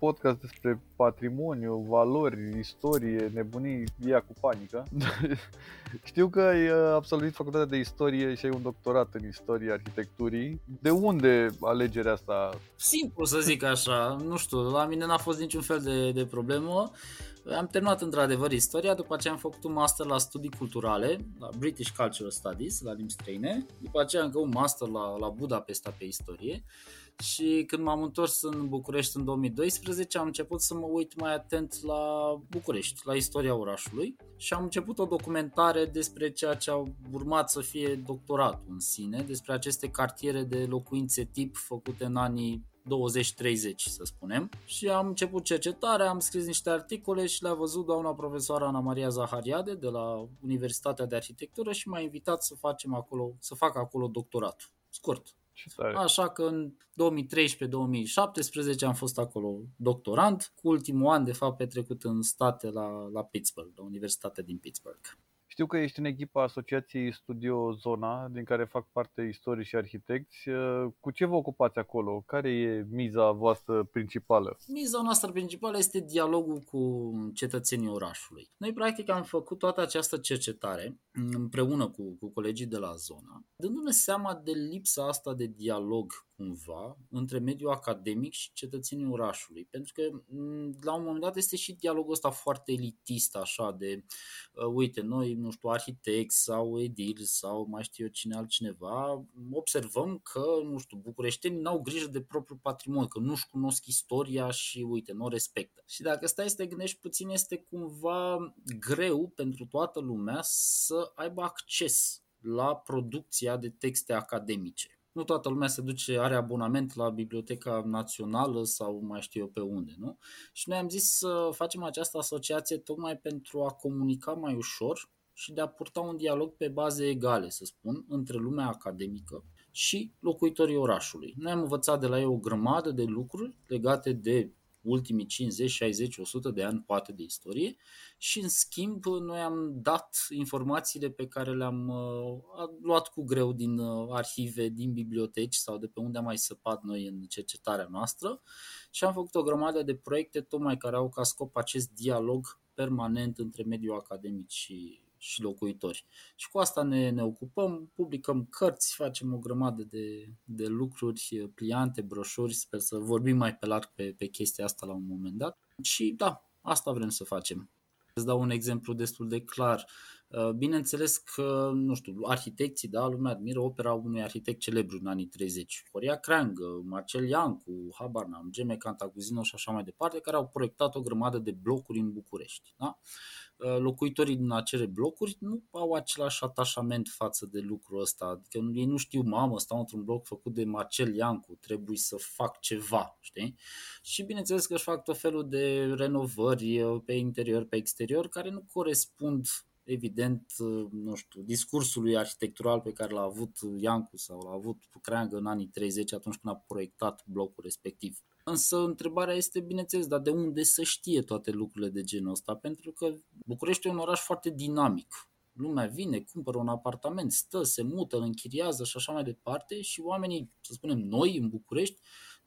podcast despre patrimoniu, valori, istorie, nebunii, ia cu panică. Știu că ai uh, absolvit facultatea de istorie și ai un doctorat în istorie arhitecturii. De unde alegerea asta? Simplu să zic așa, nu știu, la mine n-a fost niciun fel de, de problemă. Am terminat într-adevăr istoria, după aceea am făcut un master la studii culturale, la British Cultural Studies, la limbi străine, după aceea încă un master la, la Budapesta pe istorie și când m-am întors în București în 2012 am început să mă uit mai atent la București, la istoria orașului și am început o documentare despre ceea ce a urmat să fie doctoratul în sine, despre aceste cartiere de locuințe tip făcute în anii 20-30, să spunem. Și am început cercetarea, am scris niște articole și le-a văzut doamna profesoară Ana Maria Zahariade de la Universitatea de Arhitectură și m-a invitat să facem acolo, să fac acolo doctoratul. Scurt, Așa că în 2013-2017 am fost acolo doctorant, cu ultimul an de fapt petrecut în state la, la Pittsburgh, la Universitatea din Pittsburgh. Știu că ești în echipa Asociației Studio Zona, din care fac parte istorii și arhitecți. Uh, cu ce vă ocupați acolo? Care e miza voastră principală? Miza noastră principală este dialogul cu cetățenii orașului. Noi, practic, am făcut toată această cercetare împreună cu, cu colegii de la zona, dându-ne seama de lipsa asta de dialog cumva între mediul academic și cetățenii orașului. Pentru că la un moment dat este și dialogul ăsta foarte elitist, așa, de uh, uite, noi, nu știu, arhitecți sau edili sau mai știu eu cine altcineva, observăm că, nu știu, bucureștenii n-au grijă de propriul patrimoniu, că nu-și cunosc istoria și, uite, nu o respectă. Și dacă stai să te gândești puțin, este cumva greu pentru toată lumea să aibă acces la producția de texte academice nu toată lumea se duce, are abonament la Biblioteca Națională sau mai știu eu pe unde, nu? Și noi am zis să facem această asociație tocmai pentru a comunica mai ușor și de a purta un dialog pe baze egale, să spun, între lumea academică și locuitorii orașului. Noi am învățat de la ei o grămadă de lucruri legate de ultimii 50, 60, 100 de ani poate de istorie. Și în schimb noi am dat informațiile pe care le-am uh, luat cu greu din uh, arhive, din biblioteci sau de pe unde am mai săpat noi în cercetarea noastră. Și am făcut o grămadă de proiecte tocmai care au ca scop acest dialog permanent între mediul academic și și locuitori. Și cu asta ne, ne ocupăm, publicăm cărți, facem o grămadă de, de lucruri, pliante, broșuri, sper să vorbim mai pe larg pe, pe chestia asta la un moment dat. Și da, asta vrem să facem. Îți dau un exemplu destul de clar. Uh, bineînțeles că, nu știu, arhitecții, da, lumea admiră opera unui arhitect celebru în anii 30. Horia Creangă, Marcel Iancu, habar n-am, Geme Cantacuzino și așa mai departe, care au proiectat o grămadă de blocuri în București. Da? Uh, locuitorii din acele blocuri nu au același atașament față de lucrul ăsta. Adică ei nu știu, mamă, stau într-un bloc făcut de Marcel Iancu, trebuie să fac ceva, știi? Și bineînțeles că își fac tot felul de renovări uh, pe interior, pe exterior, care nu corespund evident, uh, nu știu, discursului arhitectural pe care l-a avut Iancu sau l-a avut Creangă în anii 30 atunci când a proiectat blocul respectiv. Însă întrebarea este, bineînțeles, dar de unde să știe toate lucrurile de genul ăsta? Pentru că București e un oraș foarte dinamic. Lumea vine, cumpără un apartament, stă, se mută, îl închiriază și așa mai departe și oamenii, să spunem noi în București,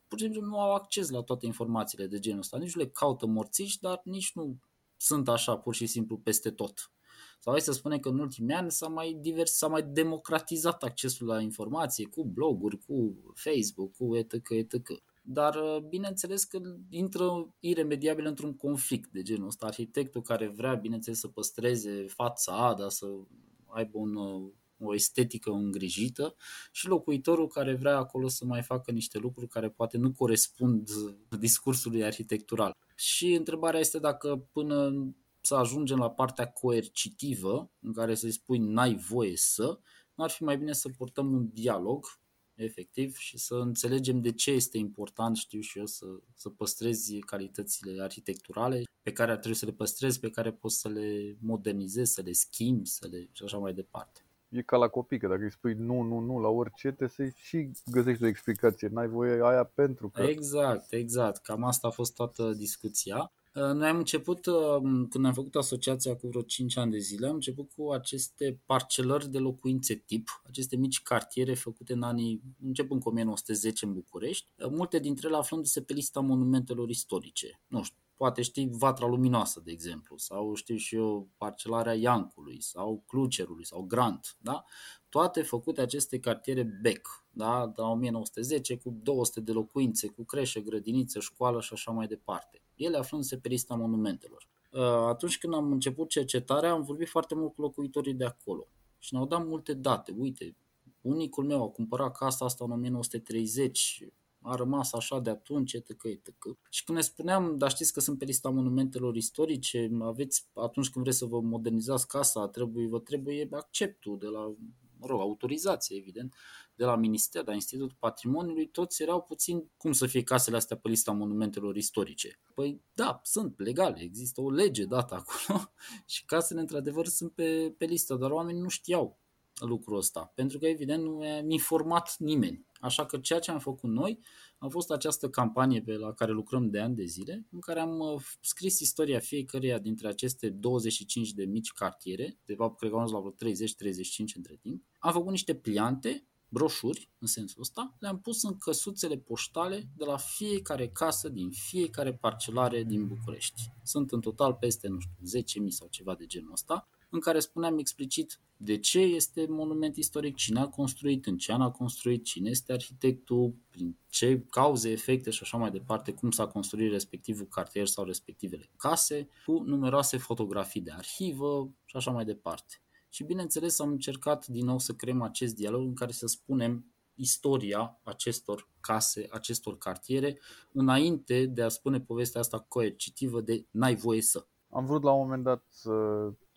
pur și simplu nu au acces la toate informațiile de genul ăsta. Nici nu le caută morțiși, dar nici nu sunt așa pur și simplu peste tot. Sau hai să spunem că în ultimii ani s-a mai, divers, s-a mai democratizat accesul la informație cu bloguri, cu Facebook, cu etc. etc. Dar uh, bineînțeles că intră iremediabil într-un conflict de genul ăsta. Arhitectul care vrea, bineînțeles, să păstreze fațada, să aibă un, uh, o estetică îngrijită și locuitorul care vrea acolo să mai facă niște lucruri care poate nu corespund discursului arhitectural. Și întrebarea este dacă până să ajungem la partea coercitivă, în care să-i spui n-ai voie să, ar fi mai bine să purtăm un dialog efectiv și să înțelegem de ce este important, știu și eu, să, să păstrezi calitățile arhitecturale pe care ar trebui să le păstrezi, pe care poți să le modernizezi, să le schimbi, să le și așa mai departe. E ca la copii, că dacă îi spui nu, nu, nu la orice, te să și găsești o explicație. N-ai voie aia pentru că... Exact, exact. Cam asta a fost toată discuția. Uh, noi am început, uh, când am făcut asociația cu vreo 5 ani de zile, am început cu aceste parcelări de locuințe tip, aceste mici cartiere făcute în anii, începând cu 1910 în București, uh, multe dintre ele aflându-se pe lista monumentelor istorice. Nu știu, poate știi Vatra Luminoasă, de exemplu, sau știu și eu parcelarea Iancului, sau Clucerului, sau Grant, da? Toate făcute aceste cartiere Beck, da? de la 1910, cu 200 de locuințe, cu creșă, grădiniță, școală și așa mai departe ele aflându-se pe lista monumentelor. Uh, atunci când am început cercetarea, am vorbit foarte mult cu locuitorii de acolo și ne-au dat multe date. Uite, unicul meu a cumpărat casa asta în 1930, a rămas așa de atunci, etc. etc. Și când ne spuneam, dar știți că sunt pe lista monumentelor istorice, aveți, atunci când vreți să vă modernizați casa, trebuie, vă trebuie acceptul de la, mă rog, autorizație, evident, de la Minister, de la Institutul Patrimoniului, toți erau puțin cum să fie casele astea pe lista monumentelor istorice. Păi da, sunt legale, există o lege dată acolo și casele într-adevăr sunt pe, pe listă, dar oamenii nu știau lucrul ăsta, pentru că evident nu mi-a informat nimeni. Așa că ceea ce am făcut noi a fost această campanie pe la care lucrăm de ani de zile, în care am uh, scris istoria fiecăreia dintre aceste 25 de mici cartiere, de fapt cred că am la vreo 30-35 între timp. Am făcut niște pliante broșuri, în sensul ăsta, le-am pus în căsuțele poștale de la fiecare casă din fiecare parcelare din București. Sunt în total peste, nu știu, 10.000 sau ceva de genul ăsta, în care spuneam explicit de ce este monument istoric, cine a construit, în ce an a construit, cine este arhitectul, prin ce cauze, efecte și așa mai departe, cum s-a construit respectivul cartier sau respectivele case, cu numeroase fotografii de arhivă și așa mai departe. Și bineînțeles am încercat din nou să creăm acest dialog în care să spunem istoria acestor case, acestor cartiere, înainte de a spune povestea asta coercitivă de n-ai voie să. Am vrut la un moment dat să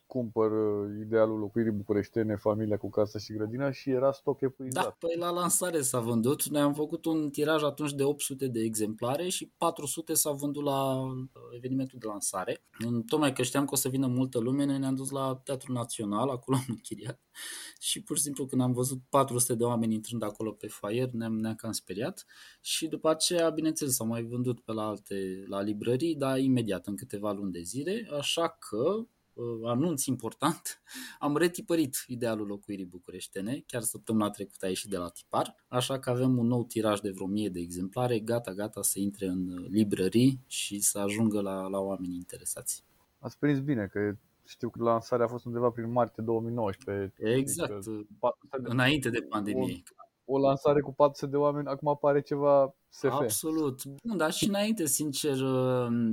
cumpăr uh, idealul locuirii bucureștene, familia cu casă și grădina și era stoc epuizat. Da, păi la lansare s-a vândut. Noi am făcut un tiraj atunci de 800 de exemplare și 400 s-au vândut la uh, evenimentul de lansare. Tocmai că știam că o să vină multă lume, noi ne-am dus la Teatrul Național, acolo am închiriat și pur și simplu când am văzut 400 de oameni intrând acolo pe faier, ne-am, ne-am cam speriat și după aceea, bineînțeles, s-au mai vândut pe la alte, la librării, dar imediat, în câteva luni de zile, așa că Uh, anunț important, am retipărit idealul locuirii bucureștene, chiar săptămâna trecută a ieșit de la tipar, așa că avem un nou tiraj de vreo mie de exemplare, gata, gata să intre în librării și să ajungă la, la oamenii interesați. Ați prins bine că știu că lansarea a fost undeva prin martie 2019. Exact, adică, înainte de pandemie o lansare cu 400 de oameni, acum apare ceva SF. Absolut. Bun, dar și înainte, sincer...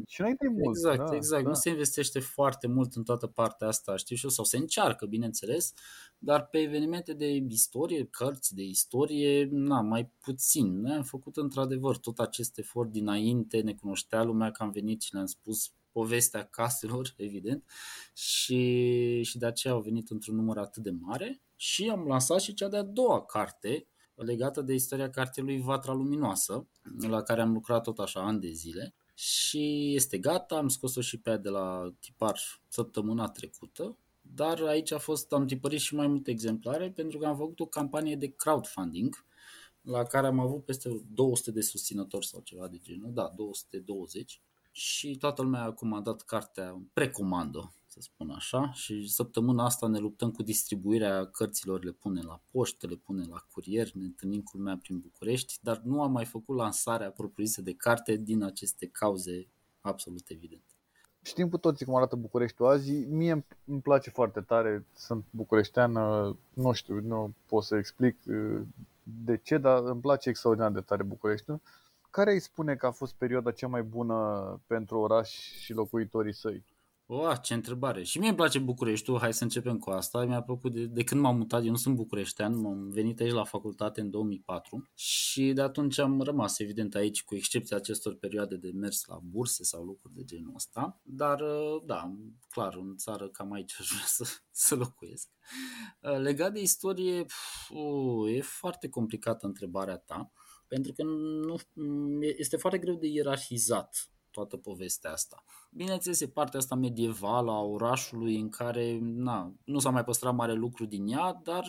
Și înainte e mult. Exact, da, exact. Da. Nu se investește foarte mult în toată partea asta, știu și eu, sau se încearcă, bineînțeles, dar pe evenimente de istorie, cărți de istorie, na, mai puțin. Noi am făcut într-adevăr tot acest efort dinainte, ne cunoștea lumea că am venit și le-am spus povestea caselor, evident, și, și de aceea au venit într-un număr atât de mare și am lansat și cea de-a doua carte, legată de istoria cartierului Vatra Luminoasă, la care am lucrat tot așa ani de zile. Și este gata, am scos-o și pe de la tipar săptămâna trecută, dar aici a fost, am tipărit și mai multe exemplare pentru că am făcut o campanie de crowdfunding la care am avut peste 200 de susținători sau ceva de genul, da, 220 și toată lumea a comandat cartea precomandă să spun așa, și săptămâna asta ne luptăm cu distribuirea cărților, le punem la poștă, le punem la curier, ne întâlnim cu lumea prin București, dar nu am mai făcut lansarea propriu-zisă de carte din aceste cauze absolut evidente. Știm cu toții cum arată Bucureștiul azi. Mie îmi place foarte tare, sunt bucureștean, nu știu, nu pot să explic uh, de ce, dar îmi place extraordinar de tare Bucureștiul. Care îi spune că a fost perioada cea mai bună pentru oraș și locuitorii săi? O, ce întrebare. Și mie îmi place Bucureștiul, hai să începem cu asta. Mi-a plăcut de, de când m-am mutat, eu nu sunt bucureștean, m-am venit aici la facultate în 2004 și de atunci am rămas evident aici, cu excepția acestor perioade de mers la burse sau lucruri de genul ăsta. Dar, uh, da, clar, în țară cam aici aș vrea să, să locuiesc. Uh, legat de istorie, pf, uh, e foarte complicată întrebarea ta, pentru că nu, este foarte greu de ierarhizat toată povestea asta. Bineînțeles, e partea asta medievală a orașului în care na, nu s-a mai păstrat mare lucru din ea, dar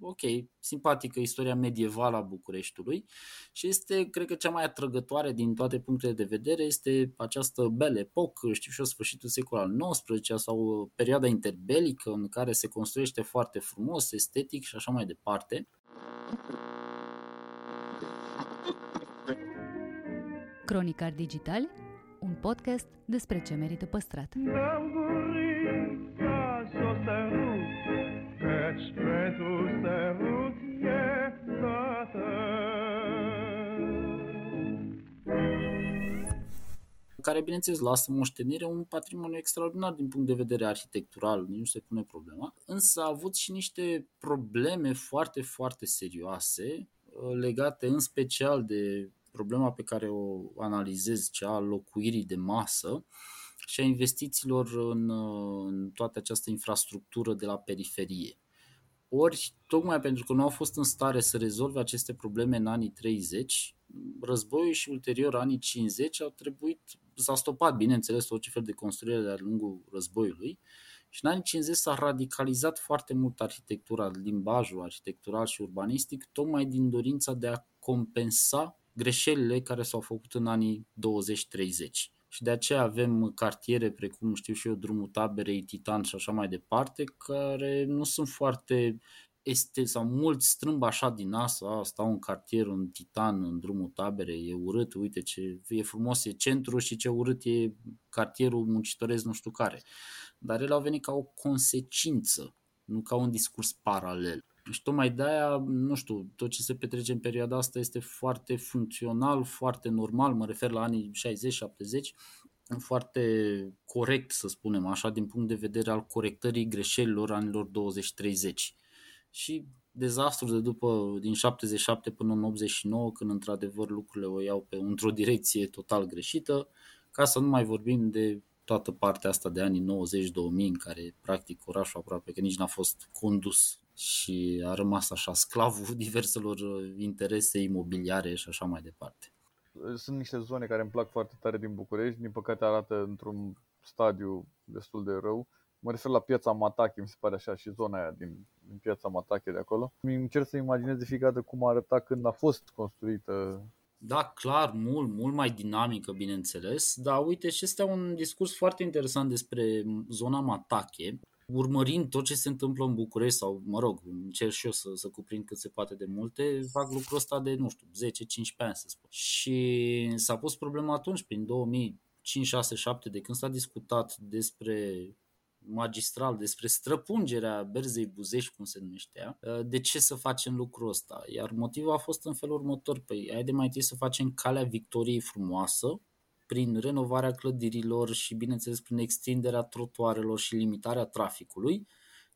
ok, simpatică istoria medievală a Bucureștiului și este, cred că, cea mai atrăgătoare din toate punctele de vedere este această Belle Epoque, știu și eu, sfârșitul secolului al XIX sau perioada interbelică în care se construiește foarte frumos, estetic și așa mai departe. Cronicar Digital un podcast despre ce merită păstrat. care, bineînțeles, lasă moștenire un patrimoniu extraordinar din punct de vedere arhitectural, nici nu se pune problema, însă a avut și niște probleme foarte, foarte serioase uh, legate în special de problema pe care o analizez, cea a locuirii de masă și a investițiilor în, în toată această infrastructură de la periferie. Ori, tocmai pentru că nu au fost în stare să rezolve aceste probleme în anii 30, războiul și ulterior anii 50 au trebuit, s-a stopat, bineînțeles, orice fel de construire de-a lungul războiului, Și în anii 50 s-a radicalizat foarte mult arhitectura, limbajul arhitectural și urbanistic, tocmai din dorința de a compensa greșelile care s-au făcut în anii 20-30 și de aceea avem cartiere precum, știu și eu, drumul taberei, Titan și așa mai departe, care nu sunt foarte este, sau mulți strâmb așa din asta, stau în cartier, în Titan, în drumul tabere, e urât, uite ce e frumos, e centru și ce urât e cartierul muncitoresc nu știu care. Dar ele au venit ca o consecință, nu ca un discurs paralel. Și tocmai de-aia, nu știu, tot ce se petrece în perioada asta este foarte funcțional, foarte normal, mă refer la anii 60-70, foarte corect, să spunem așa, din punct de vedere al corectării greșelilor anilor 20-30. Și dezastru de după, din 77 până în 89, când într-adevăr lucrurile o iau pe, într-o direcție total greșită, ca să nu mai vorbim de toată partea asta de anii 90-2000 în care practic orașul aproape că nici n-a fost condus și a rămas așa sclavul diverselor uh, interese imobiliare și așa mai departe. Sunt niște zone care îmi plac foarte tare din București, din păcate arată într-un stadiu destul de rău. Mă refer la piața Matache, mi se pare așa, și zona aia din, din piața Matache de acolo. Mi încerc să imaginez de fiecare dată cum arăta când a fost construită da, clar, mult, mult mai dinamică, bineînțeles, dar uite și este un discurs foarte interesant despre zona Matache, urmărind tot ce se întâmplă în București sau, mă rog, încerc și eu să, să cuprind cât se poate de multe, fac lucrul ăsta de, nu știu, 10-15 ani să spun. Și s-a pus problema atunci, prin 2005, 6, 7, de când s-a discutat despre magistral despre străpungerea Berzei Buzești, cum se numește ea, de ce să facem lucrul ăsta? Iar motivul a fost în felul următor, păi hai de mai întâi să facem calea victoriei frumoasă, prin renovarea clădirilor și, bineînțeles, prin extinderea trotuarelor și limitarea traficului,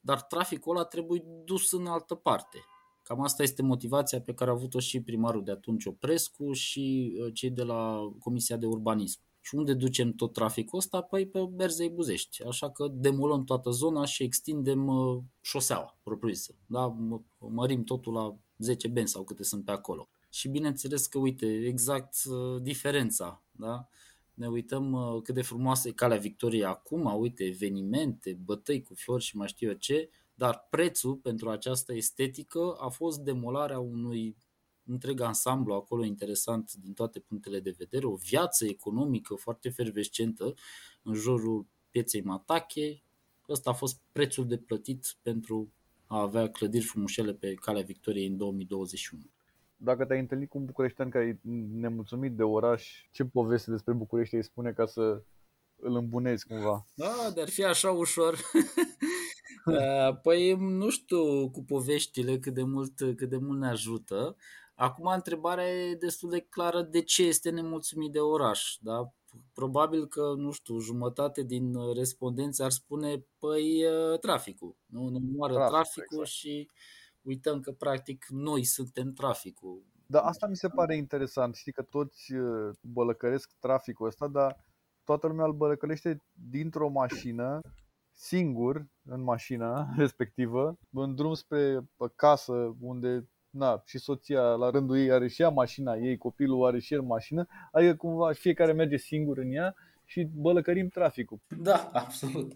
dar traficul ăla trebuie dus în altă parte. Cam asta este motivația pe care a avut-o și primarul de atunci, Oprescu, și uh, cei de la Comisia de Urbanism. Și unde ducem tot traficul ăsta? Păi pe Berzei Buzești. Așa că demolăm toată zona și extindem uh, șoseaua propriu-zisă. Da? Mărim totul la 10 benzi sau câte sunt pe acolo. Și bineînțeles că, uite, exact uh, diferența. Da? Ne uităm uh, cât de frumoasă e calea Victoriei acum, uite, evenimente, bătăi cu fiori și mai știu eu ce, dar prețul pentru această estetică a fost demolarea unui întreg ansamblu acolo interesant din toate punctele de vedere, o viață economică foarte fervescentă în jurul pieței Matache. Ăsta a fost prețul de plătit pentru a avea clădiri frumușele pe calea Victoriei în 2021. Dacă te-ai întâlnit cu un bucureștean care e nemulțumit de oraș, ce poveste despre București îi spune ca să îl îmbunezi cumva? Da, dar fi așa ușor. Uh, păi nu știu cu poveștile cât de mult, cât de mult ne ajută. Acum întrebarea e destul de clară de ce este nemulțumit de oraș. Da? Probabil că, nu știu, jumătate din respondenți ar spune, păi, traficul. Nu, nu moară Trafic, traficul exact. și uităm că, practic, noi suntem traficul. Da, asta mi se pare interesant. Știi că toți bălăcăresc traficul ăsta, dar toată lumea îl bălăcălește dintr-o mașină, singur, în mașina respectivă, în drum spre casă, unde na, și soția la rândul ei are și ea mașina ei, copilul are și el mașină, adică cumva fiecare merge singur în ea și bălăcărim traficul. Da, absolut.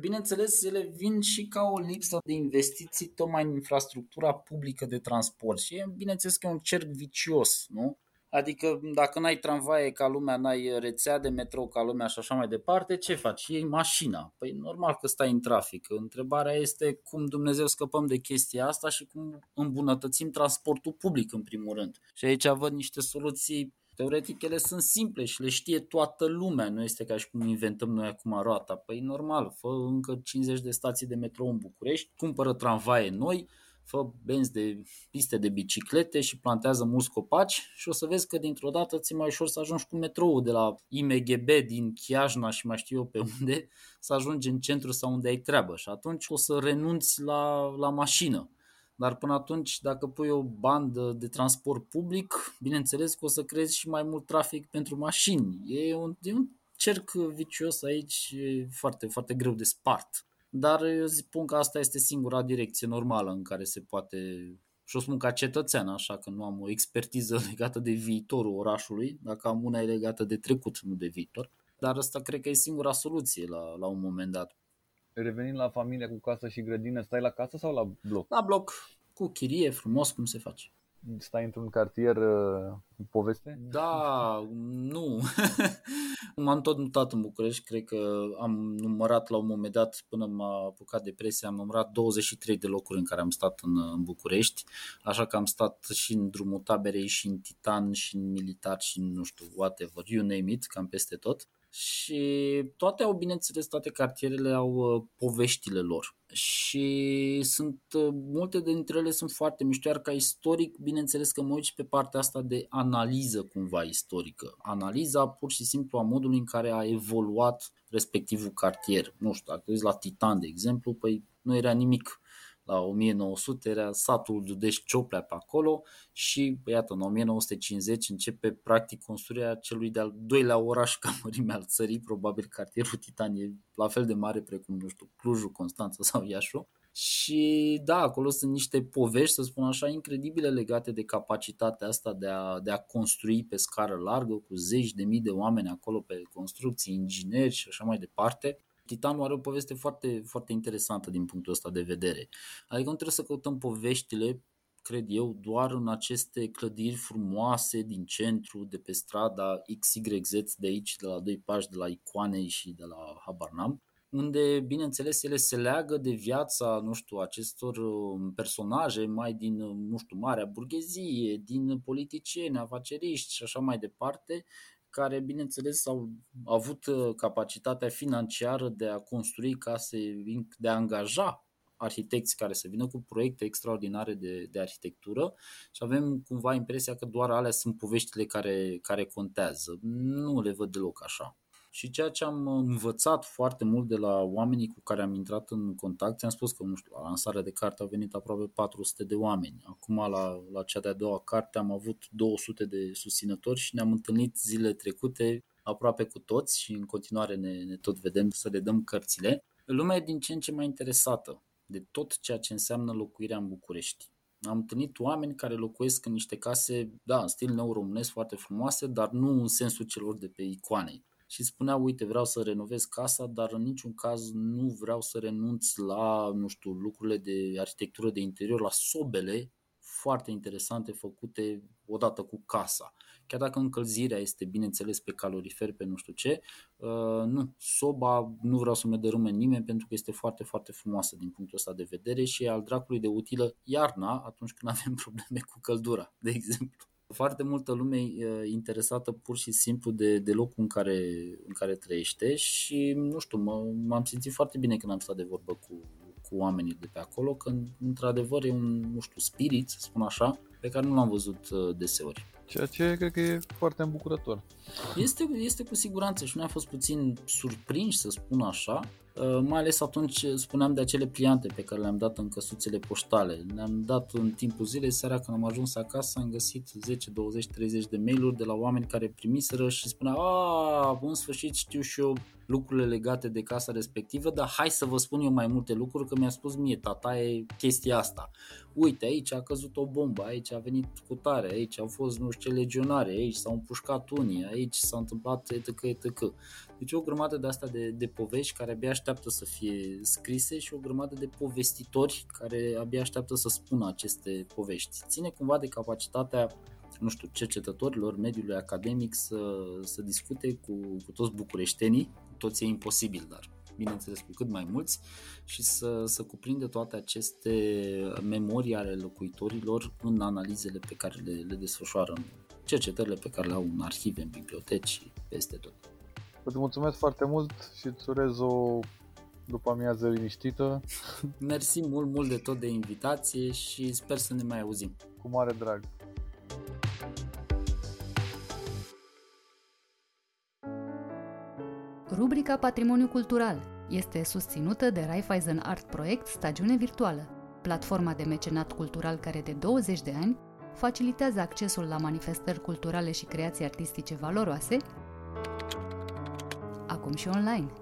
Bineînțeles, ele vin și ca o lipsă de investiții tocmai în infrastructura publică de transport și bineînțeles că e un cerc vicios, nu? Adică dacă n-ai tramvaie ca lumea, n-ai rețea de metrou ca lumea și așa mai departe, ce faci? Iei mașina. Păi normal că stai în trafic. Întrebarea este cum Dumnezeu scăpăm de chestia asta și cum îmbunătățim transportul public în primul rând. Și aici văd niște soluții Teoretic ele sunt simple și le știe toată lumea, nu este ca și cum inventăm noi acum roata. Păi normal, fă încă 50 de stații de metrou în București, cumpără tramvaie noi, fă benzi de piste de biciclete și plantează mulți copaci și o să vezi că dintr-o dată ți mai ușor să ajungi cu metrou de la IMGB din Chiajna și mai știu eu pe unde să ajungi în centru sau unde ai treabă și atunci o să renunți la, la mașină. Dar până atunci, dacă pui o bandă de transport public, bineînțeles că o să crezi și mai mult trafic pentru mașini. E un, e un cerc vicios aici, e foarte, foarte greu de spart. Dar eu spun că asta este singura direcție normală în care se poate și o spun ca cetățean, așa că nu am o expertiză legată de viitorul orașului, dacă am una e legată de trecut, nu de viitor. Dar asta cred că e singura soluție la, la un moment dat. Revenind la familia cu casă și grădină, stai la casă sau la bloc? La bloc, cu chirie, frumos, cum se face. Stai într-un cartier uh, cu poveste? Da, nu. M-am tot mutat în București, cred că am numărat la un moment dat, până m-a apucat depresia, am numărat 23 de locuri în care am stat în, în București, așa că am stat și în drumul taberei, și în Titan, și în militar, și în, nu știu, whatever, you name it, cam peste tot și toate au, bineînțeles, toate cartierele au uh, poveștile lor și sunt uh, multe dintre ele sunt foarte mișto, iar ca istoric, bineînțeles că mă uit și pe partea asta de analiză cumva istorică. Analiza pur și simplu a modului în care a evoluat respectivul cartier. Nu știu, dacă uiți la Titan, de exemplu, păi nu era nimic la 1900 era satul Dudești Cioplea pe acolo și iată în 1950 începe practic construirea celui de-al doilea oraș ca mărime al țării, probabil cartierul Titan e la fel de mare precum, nu știu, Clujul, Constanța sau Iașu. Și da, acolo sunt niște povești, să spun așa, incredibile legate de capacitatea asta de a, de a construi pe scară largă, cu zeci de mii de oameni acolo pe construcții, ingineri și așa mai departe. Titanul are o poveste foarte, foarte interesantă din punctul ăsta de vedere. Adică nu trebuie să căutăm poveștile, cred eu, doar în aceste clădiri frumoase din centru, de pe strada XYZ de aici, de la doi pași, de la Icoanei și de la Habarnam, unde, bineînțeles, ele se leagă de viața, nu știu, acestor um, personaje mai din, um, nu știu, marea burghezie, din politicieni, afaceriști și așa mai departe, care, bineînțeles, au avut uh, capacitatea financiară de a construi case, de a angaja arhitecți care să vină cu proiecte extraordinare de, de arhitectură și avem cumva impresia că doar alea sunt poveștile care, care contează. Nu le văd deloc așa. Și ceea ce am învățat foarte mult de la oamenii cu care am intrat în contact, ți-am spus că, nu știu, la lansarea de carte au venit aproape 400 de oameni. Acum, la, la cea de-a doua carte, am avut 200 de susținători și ne-am întâlnit zile trecute aproape cu toți și în continuare ne, ne tot vedem să le dăm cărțile. Lumea e din ce în ce mai interesată de tot ceea ce înseamnă locuirea în București. Am întâlnit oameni care locuiesc în niște case, da, în stil neoromânesc foarte frumoase, dar nu în sensul celor de pe icoane și spunea, uite, vreau să renovez casa, dar în niciun caz nu vreau să renunț la, nu știu, lucrurile de arhitectură de interior, la sobele foarte interesante făcute odată cu casa. Chiar dacă încălzirea este, bineînțeles, pe calorifer, pe nu știu ce, uh, nu, soba nu vreau să mă dărâme nimeni pentru că este foarte, foarte frumoasă din punctul ăsta de vedere și e al dracului de utilă iarna atunci când avem probleme cu căldura, de exemplu foarte multă lume e interesată pur și simplu de, de locul în care, în care trăiește și, nu știu, mă, m-am simțit foarte bine când am stat de vorbă cu, cu oamenii de pe acolo, că într-adevăr e un, nu știu, spirit, să spun așa, pe care nu l-am văzut uh, deseori. Ceea ce cred că e foarte îmbucurător. Este, este cu siguranță și noi am fost puțin surprinși, să spun așa, Uh, mai ales atunci spuneam de acele pliante pe care le-am dat în căsuțele poștale. Le-am dat în timpul zilei, seara când am ajuns acasă am găsit 10, 20, 30 de mail-uri de la oameni care primiseră și spuneau a, în sfârșit știu și eu lucrurile legate de casa respectivă, dar hai să vă spun eu mai multe lucruri că mi-a spus mie tata e chestia asta. Uite, aici a căzut o bombă, aici a venit cu tare, aici au fost nu știu ce legionare, aici s-au împușcat unii, aici s-a întâmplat etc. etc. Deci o grămadă de asta de, de povești care abia așteaptă să fie scrise și o grămadă de povestitori care abia așteaptă să spună aceste povești. Ține cumva de capacitatea nu știu, cercetătorilor mediului academic să, să discute cu, cu toți bucureștenii, cu toți e imposibil, dar bineînțeles cu cât mai mulți și să, să cuprinde toate aceste memorii ale locuitorilor în analizele pe care le, le desfășoară în cercetările pe care le au în arhive, în biblioteci și peste tot. Îți mulțumesc foarte mult și îți urez o după amiază liniștită. Mersi mult, mult de tot de invitație și sper să ne mai auzim. Cu mare drag. Rubrica Patrimoniu Cultural este susținută de Raiffeisen Art Project Stagiune Virtuală, platforma de mecenat cultural care de 20 de ani facilitează accesul la manifestări culturale și creații artistice valoroase, acum și online.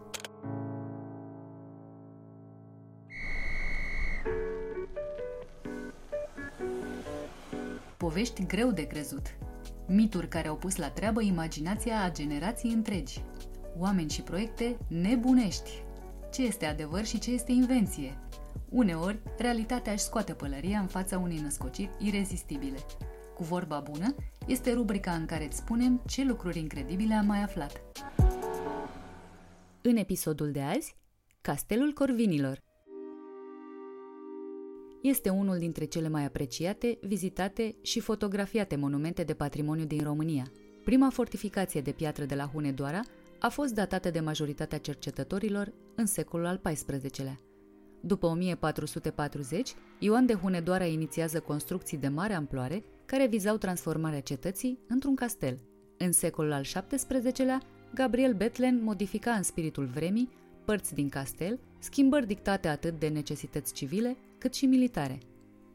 Povești greu de crezut. Mituri care au pus la treabă imaginația a generații întregi. Oameni și proiecte nebunești. ce este adevăr și ce este invenție. Uneori, realitatea își scoate pălăria în fața unei născociri irezistibile. Cu vorba bună este rubrica în care îți spunem ce lucruri incredibile am mai aflat. În episodul de azi, Castelul Corvinilor. Este unul dintre cele mai apreciate, vizitate și fotografiate monumente de patrimoniu din România. Prima fortificație de piatră de la Hunedoara a fost datată de majoritatea cercetătorilor în secolul al XIV-lea. După 1440, Ioan de Hunedoara inițiază construcții de mare amploare care vizau transformarea cetății într-un castel. În secolul al XVII-lea, Gabriel Betlen modifica în spiritul vremii părți din castel, schimbări dictate atât de necesități civile cât și militare.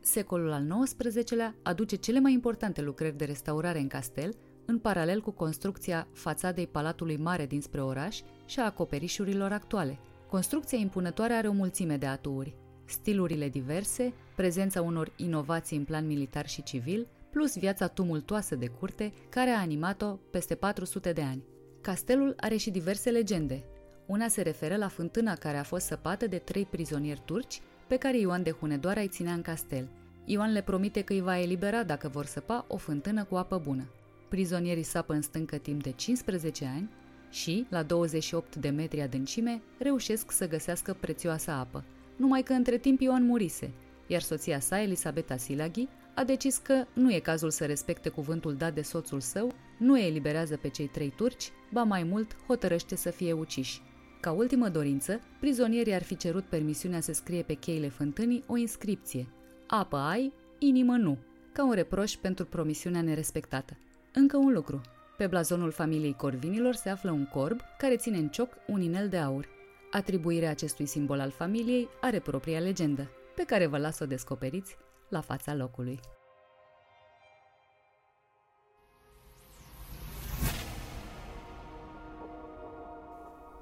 Secolul al XIX-lea aduce cele mai importante lucrări de restaurare în castel, în paralel cu construcția fațadei Palatului Mare dinspre oraș și a acoperișurilor actuale. Construcția impunătoare are o mulțime de aturi, stilurile diverse, prezența unor inovații în plan militar și civil, plus viața tumultoasă de curte care a animat-o peste 400 de ani. Castelul are și diverse legende. Una se referă la fântâna care a fost săpată de trei prizonieri turci pe care Ioan de Hunedoara îi ținea în castel. Ioan le promite că îi va elibera dacă vor săpa o fântână cu apă bună. Prizonierii sapă în stâncă timp de 15 ani și, la 28 de metri adâncime, reușesc să găsească prețioasa apă. Numai că între timp Ioan murise, iar soția sa, Elisabeta Silaghi, a decis că nu e cazul să respecte cuvântul dat de soțul său, nu eliberează pe cei trei turci, ba mai mult hotărăște să fie uciși. Ca ultimă dorință, prizonierii ar fi cerut permisiunea să scrie pe cheile fântânii o inscripție Apă ai, inimă nu, ca un reproș pentru promisiunea nerespectată. Încă un lucru. Pe blazonul familiei Corvinilor se află un corb care ține în cioc un inel de aur. Atribuirea acestui simbol al familiei are propria legendă, pe care vă las să o descoperiți la fața locului.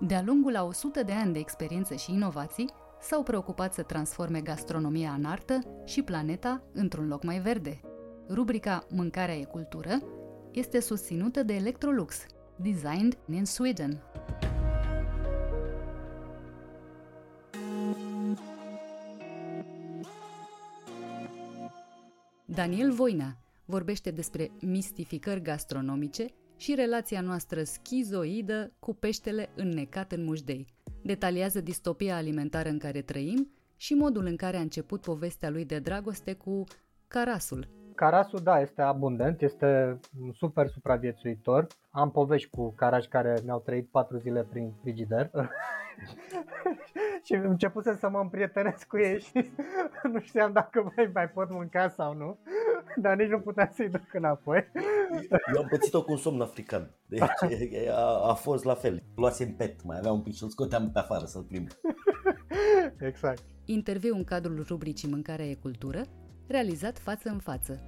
De-a lungul a 100 de ani de experiență și inovații, s-au preocupat să transforme gastronomia în artă și planeta într-un loc mai verde. Rubrica Mâncarea e cultură este susținută de Electrolux, designed in Sweden. Daniel Voina vorbește despre mistificări gastronomice și relația noastră schizoidă cu peștele înnecat în mușdei. Detaliază distopia alimentară în care trăim și modul în care a început povestea lui de dragoste cu carasul. Carasul, da, este abundent, este un super supraviețuitor. Am povești cu carași care mi-au trăit patru zile prin frigider și început să mă împrietenesc cu ei și nu știam dacă mai, mai pot mânca sau nu, dar nici nu puteam să-i duc înapoi. Eu am pățit-o cu un somn african, deci a, a fost la fel. Luasem pet, mai avea un pic și îl scoteam pe afară să-l plimb. Exact. Interviu în cadrul rubricii Mâncarea e cultură, realizat față în față.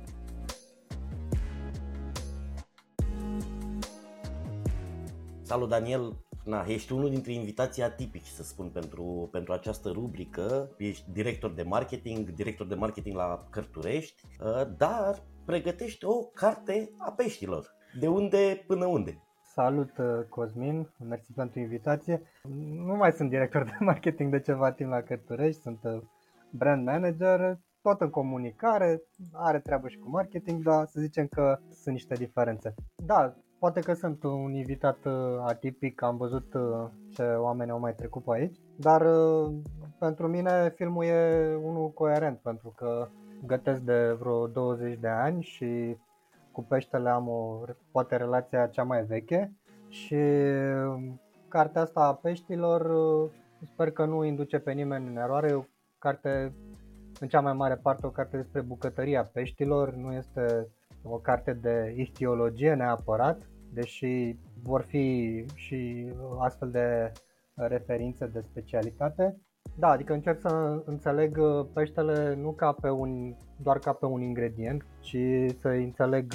Salut Daniel, Na, ești unul dintre invitații atipici, să spun, pentru, pentru această rubrică. Ești director de marketing, director de marketing la Cărturești, uh, dar pregătești o carte a peștilor. De unde până unde? Salut uh, Cosmin, mersi pentru invitație. Nu mai sunt director de marketing de ceva timp la Cărturești, sunt uh, brand manager, tot în comunicare, are treabă și cu marketing, dar să zicem că sunt niște diferențe. Da, Poate că sunt un invitat uh, atipic, am văzut uh, ce oameni au mai trecut pe aici, dar uh, pentru mine filmul e unul coerent pentru că gătesc de vreo 20 de ani și cu peștele am o, poate relația cea mai veche și cartea asta a peștilor sper că nu induce pe nimeni în eroare, e o carte în cea mai mare parte o carte despre bucătăria peștilor, nu este o carte de ichtiologie neapărat, deși vor fi și astfel de referințe de specialitate. Da, adică încerc să înțeleg peștele nu ca pe un, doar ca pe un ingredient, ci să înțeleg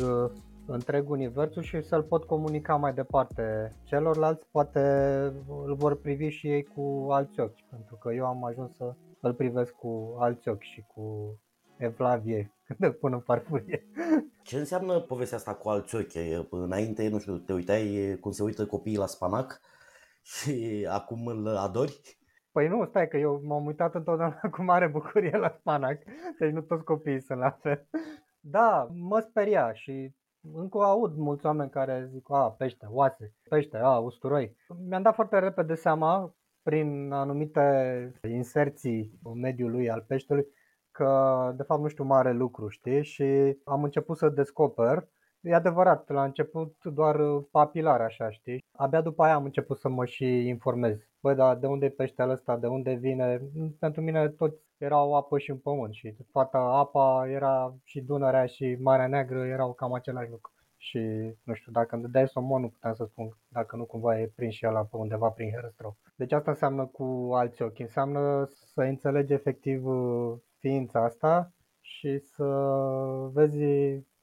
întreg universul și să-l pot comunica mai departe celorlalți, poate îl vor privi și ei cu alți ochi, pentru că eu am ajuns să îl privesc cu alți ochi și cu evlavie când pun în farfurie. Ce înseamnă povestea asta cu alți ochi? Înainte, nu știu, te uitai cum se uită copiii la spanac și acum îl adori? Păi nu, stai că eu m-am uitat întotdeauna cu mare bucurie la spanac, deci nu toți copiii sunt la fel. Da, mă speria și încă aud mulți oameni care zic, a, pește, oase, pește, a, usturoi. Mi-am dat foarte repede seama, prin anumite inserții în mediul lui al peștelui, că de fapt nu știu mare lucru, știi? Și am început să descoper E adevărat, la început doar papilar așa, știi? Abia după aia am început să mă și informez. Băi, dar de unde e peștele ăsta, de unde vine? Pentru mine tot era o apă și un pământ și toată apa era și Dunărea și Marea Neagră erau cam același lucru. Și nu știu, dacă îmi dai somon, nu puteam să spun dacă nu cumva e prins și ăla pe undeva prin Herăstrău. Deci asta înseamnă cu alți ochi, înseamnă să înțelegi efectiv uh, ființa asta și să vezi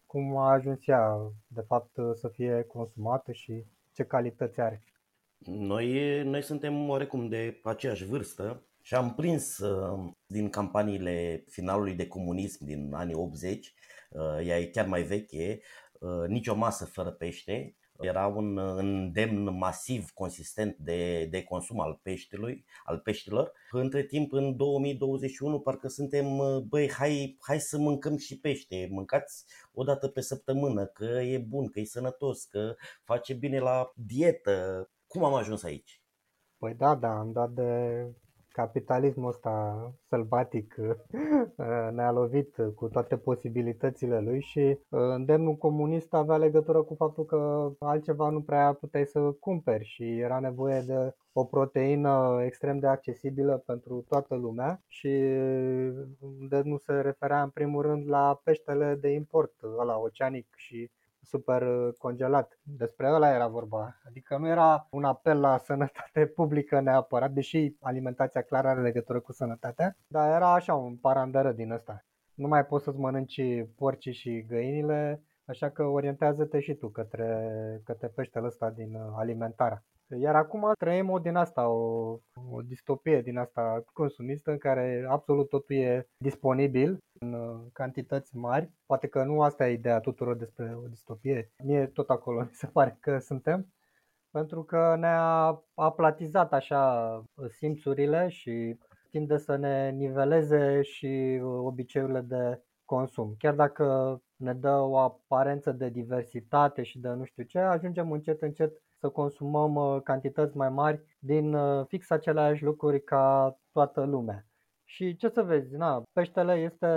cum a ajuns ea, de fapt, să fie consumată și ce calități are. Noi, noi suntem oarecum de aceeași vârstă și am prins uh, din campaniile finalului de comunism din anii 80, uh, ea e chiar mai veche, uh, nicio masă fără pește, era un îndemn masiv, consistent de, de consum al peștelui, al peștilor. Între timp, în 2021, parcă suntem, băi, hai, hai să mâncăm și pește. Mâncați o dată pe săptămână, că e bun, că e sănătos, că face bine la dietă. Cum am ajuns aici? Păi da, da, am dat de capitalismul ăsta sălbatic ne-a lovit cu toate posibilitățile lui și uh, îndemnul comunist avea legătură cu faptul că altceva nu prea puteai să cumperi și era nevoie de o proteină extrem de accesibilă pentru toată lumea și de nu se referea în primul rând la peștele de import, la oceanic și super uh, congelat. Despre ăla era vorba. Adică nu era un apel la sănătate publică neapărat, deși alimentația clar are legătură cu sănătatea, dar era așa un parandără din ăsta. Nu mai poți să-ți mănânci porcii și găinile, așa că orientează-te și tu către, către peștele ăsta din uh, alimentarea. Iar acum trăim o din asta, o, o distopie din asta consumistă în care absolut totul e disponibil în uh, cantități mari. Poate că nu asta e ideea tuturor despre o distopie. Mie tot acolo mi se pare că suntem. Pentru că ne-a aplatizat așa simțurile și tinde să ne niveleze și obiceiurile de consum. Chiar dacă ne dă o aparență de diversitate și de nu știu ce, ajungem încet încet să consumăm uh, cantități mai mari din uh, fix aceleași lucruri ca toată lumea. Și ce să vezi, na, peștele este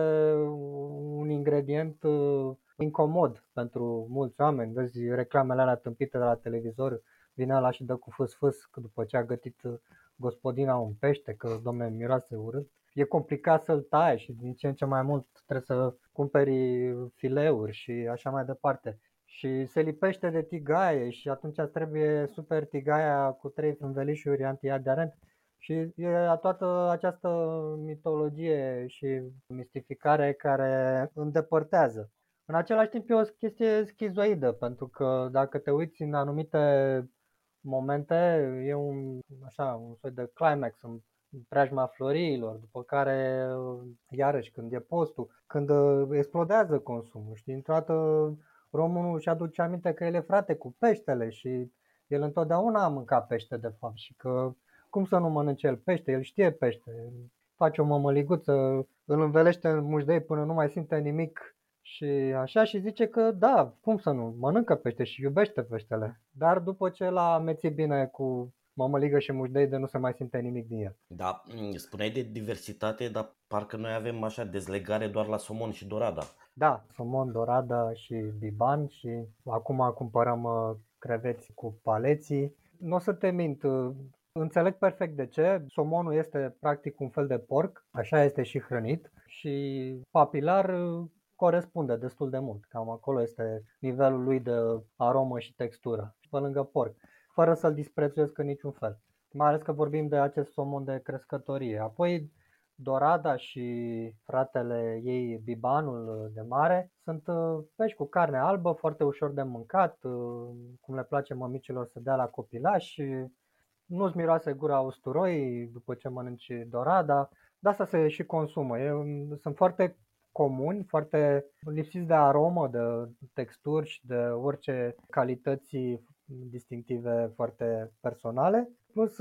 un ingredient uh, incomod pentru mulți oameni. Vezi reclamele alea tâmpite de la televizor, vine la și dă cu fâs-fâs după ce a gătit gospodina un pește, că domne miroase urât. E complicat să-l tai și din ce în ce mai mult trebuie să cumperi fileuri și așa mai departe și se lipește de tigaie și atunci trebuie super tigaia cu trei învelișuri antiaderent și e toată această mitologie și mistificare care îndepărtează. În același timp e o chestie schizoidă, pentru că dacă te uiți în anumite momente, e un, așa, un soi de climax în preajma floriilor, după care, iarăși, când e postul, când explodează consumul, știi, într-o românul își aduce aminte că el e frate cu peștele și el întotdeauna a mâncat pește de fapt și că cum să nu mănânce el pește, el știe pește, face o mămăliguță, îl învelește în mușdei până nu mai simte nimic și așa și zice că da, cum să nu, mănâncă pește și iubește peștele. Dar după ce l-a amețit bine cu mămăligă și mușdei de nu se mai simte nimic din el. Da, spuneai de diversitate, dar parcă noi avem așa dezlegare doar la somon și dorada. Da, somon, dorada și biban și acum cumpărăm uh, creveți cu paleții. Nu o să te mint, uh, Înțeleg perfect de ce. Somonul este practic un fel de porc, așa este și hrănit și papilar uh, corespunde destul de mult. Cam acolo este nivelul lui de aromă și textură, pe lângă porc, fără să-l disprețuiesc în niciun fel. Mai ales că vorbim de acest somon de crescătorie. Apoi Dorada și fratele ei Bibanul de mare sunt uh, pești cu carne albă, foarte ușor de mâncat, uh, cum le place mămicilor să dea la copilași. Nu-ți miroase gura usturoi după ce mănânci dorada, de asta se și consumă. E, sunt foarte comuni, foarte lipsiți de aromă, de texturi și de orice calități distinctive foarte personale. Plus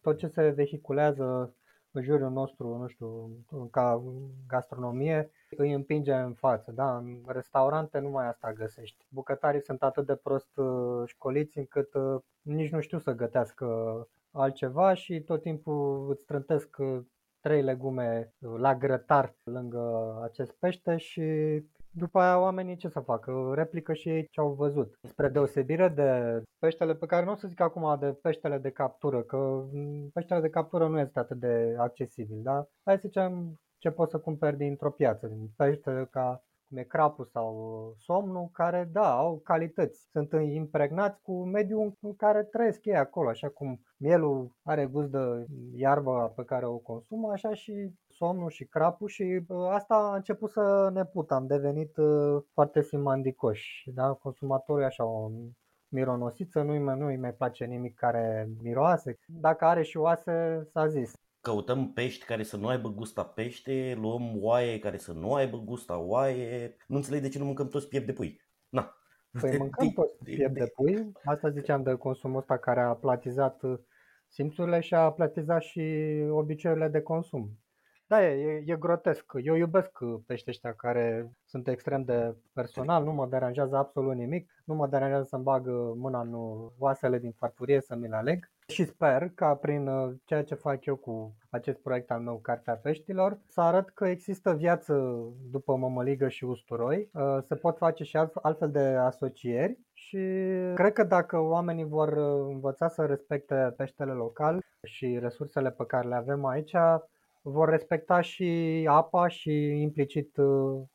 tot ce se vehiculează în jurul nostru, nu știu, ca gastronomie, îi împinge în față. Da? În restaurante nu mai asta găsești. Bucătarii sunt atât de prost uh, școliți încât uh, nici nu știu să gătească altceva și tot timpul îți strântesc uh, trei legume la grătar lângă acest pește și după aia oamenii ce să facă? Replică și ei ce au văzut. Spre deosebire de peștele pe care nu o să zic acum de peștele de captură, că peștele de captură nu este atât de accesibil, da? Hai să zicem ce poți să cumperi dintr-o piață, din pește ca cum e crapul sau somnul, care, da, au calități. Sunt impregnați cu mediul în care trăiesc ei acolo, așa cum mielul are gust de iarbă pe care o consumă, așa și somnul și crapul și asta a început să ne pută. Am devenit uh, foarte simandicoși. Da? Consumatorul e așa o mironosiță, nu-i mai, nu-i mai place nimic care miroase. Dacă are și oase, s-a zis căutăm pești care să nu aibă gust a pește, luăm oaie care să nu aibă gust a oaie. Nu înțeleg de ce nu mâncăm toți piept de pui. Na. Păi mâncăm toți piept de pui. Asta ziceam de consumul ăsta care a platizat simțurile și a platizat și obiceiurile de consum. Da, e, e grotesc. Eu iubesc pește ăștia care sunt extrem de personal, nu mă deranjează absolut nimic, nu mă deranjează să-mi bag mâna în oasele din farfurie să mi le aleg și sper ca prin uh, ceea ce fac eu cu acest proiect al meu, Cartea Peștilor, să arăt că există viață după mămăligă și usturoi, uh, se pot face și altfel de asocieri și cred că dacă oamenii vor uh, învăța să respecte peștele local și resursele pe care le avem aici, vor respecta și apa și implicit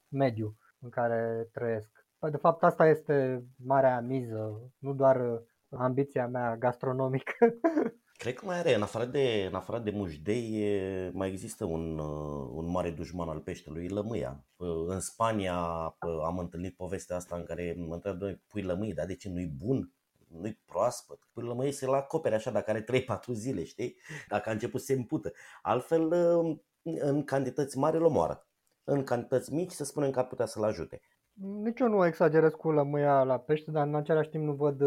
mediul în care trăiesc. De fapt, asta este marea miză, nu doar ambiția mea gastronomică. Cred că mai are, în afară de, în afară de mușdei, mai există un, un mare dușman al peștelui, lămâia. În Spania am întâlnit povestea asta în care mă întreb, pui lămâie, dar de ce nu-i bun? Nu-i proaspăt. Pui lămâie se-l acopere așa dacă are 3-4 zile, știi? Dacă a început să se împută. Altfel, în cantități mari îl omoară. În cantități mici se spune că ar putea să-l ajute. Nici eu nu exagerez cu lămâia la pește, dar în același timp nu văd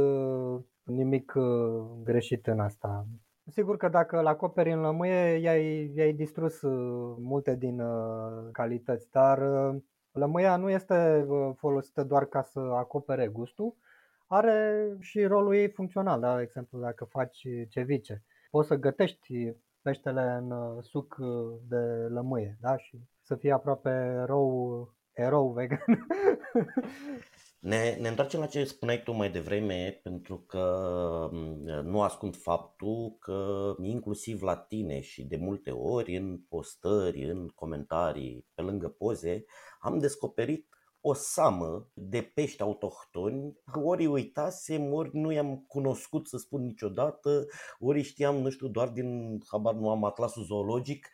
nimic uh, greșit în asta. Sigur că dacă îl acoperi în lămâie, i-ai, i-ai distrus uh, multe din uh, calități, dar lămâia nu este folosită doar ca să acopere gustul, are și rolul ei funcțional, da? de exemplu dacă faci cevice. Poți să gătești peștele în suc de lămâie da? și să fie aproape erou, erou vegan. Ne, ne întoarcem la ce spuneai tu mai devreme, pentru că nu ascund faptul că inclusiv la tine și de multe ori în postări, în comentarii, pe lângă poze, am descoperit o samă de pești autohtoni, ori uitasem, ori nu i-am cunoscut să spun niciodată, ori știam, nu știu, doar din, habar nu am, atlasul zoologic,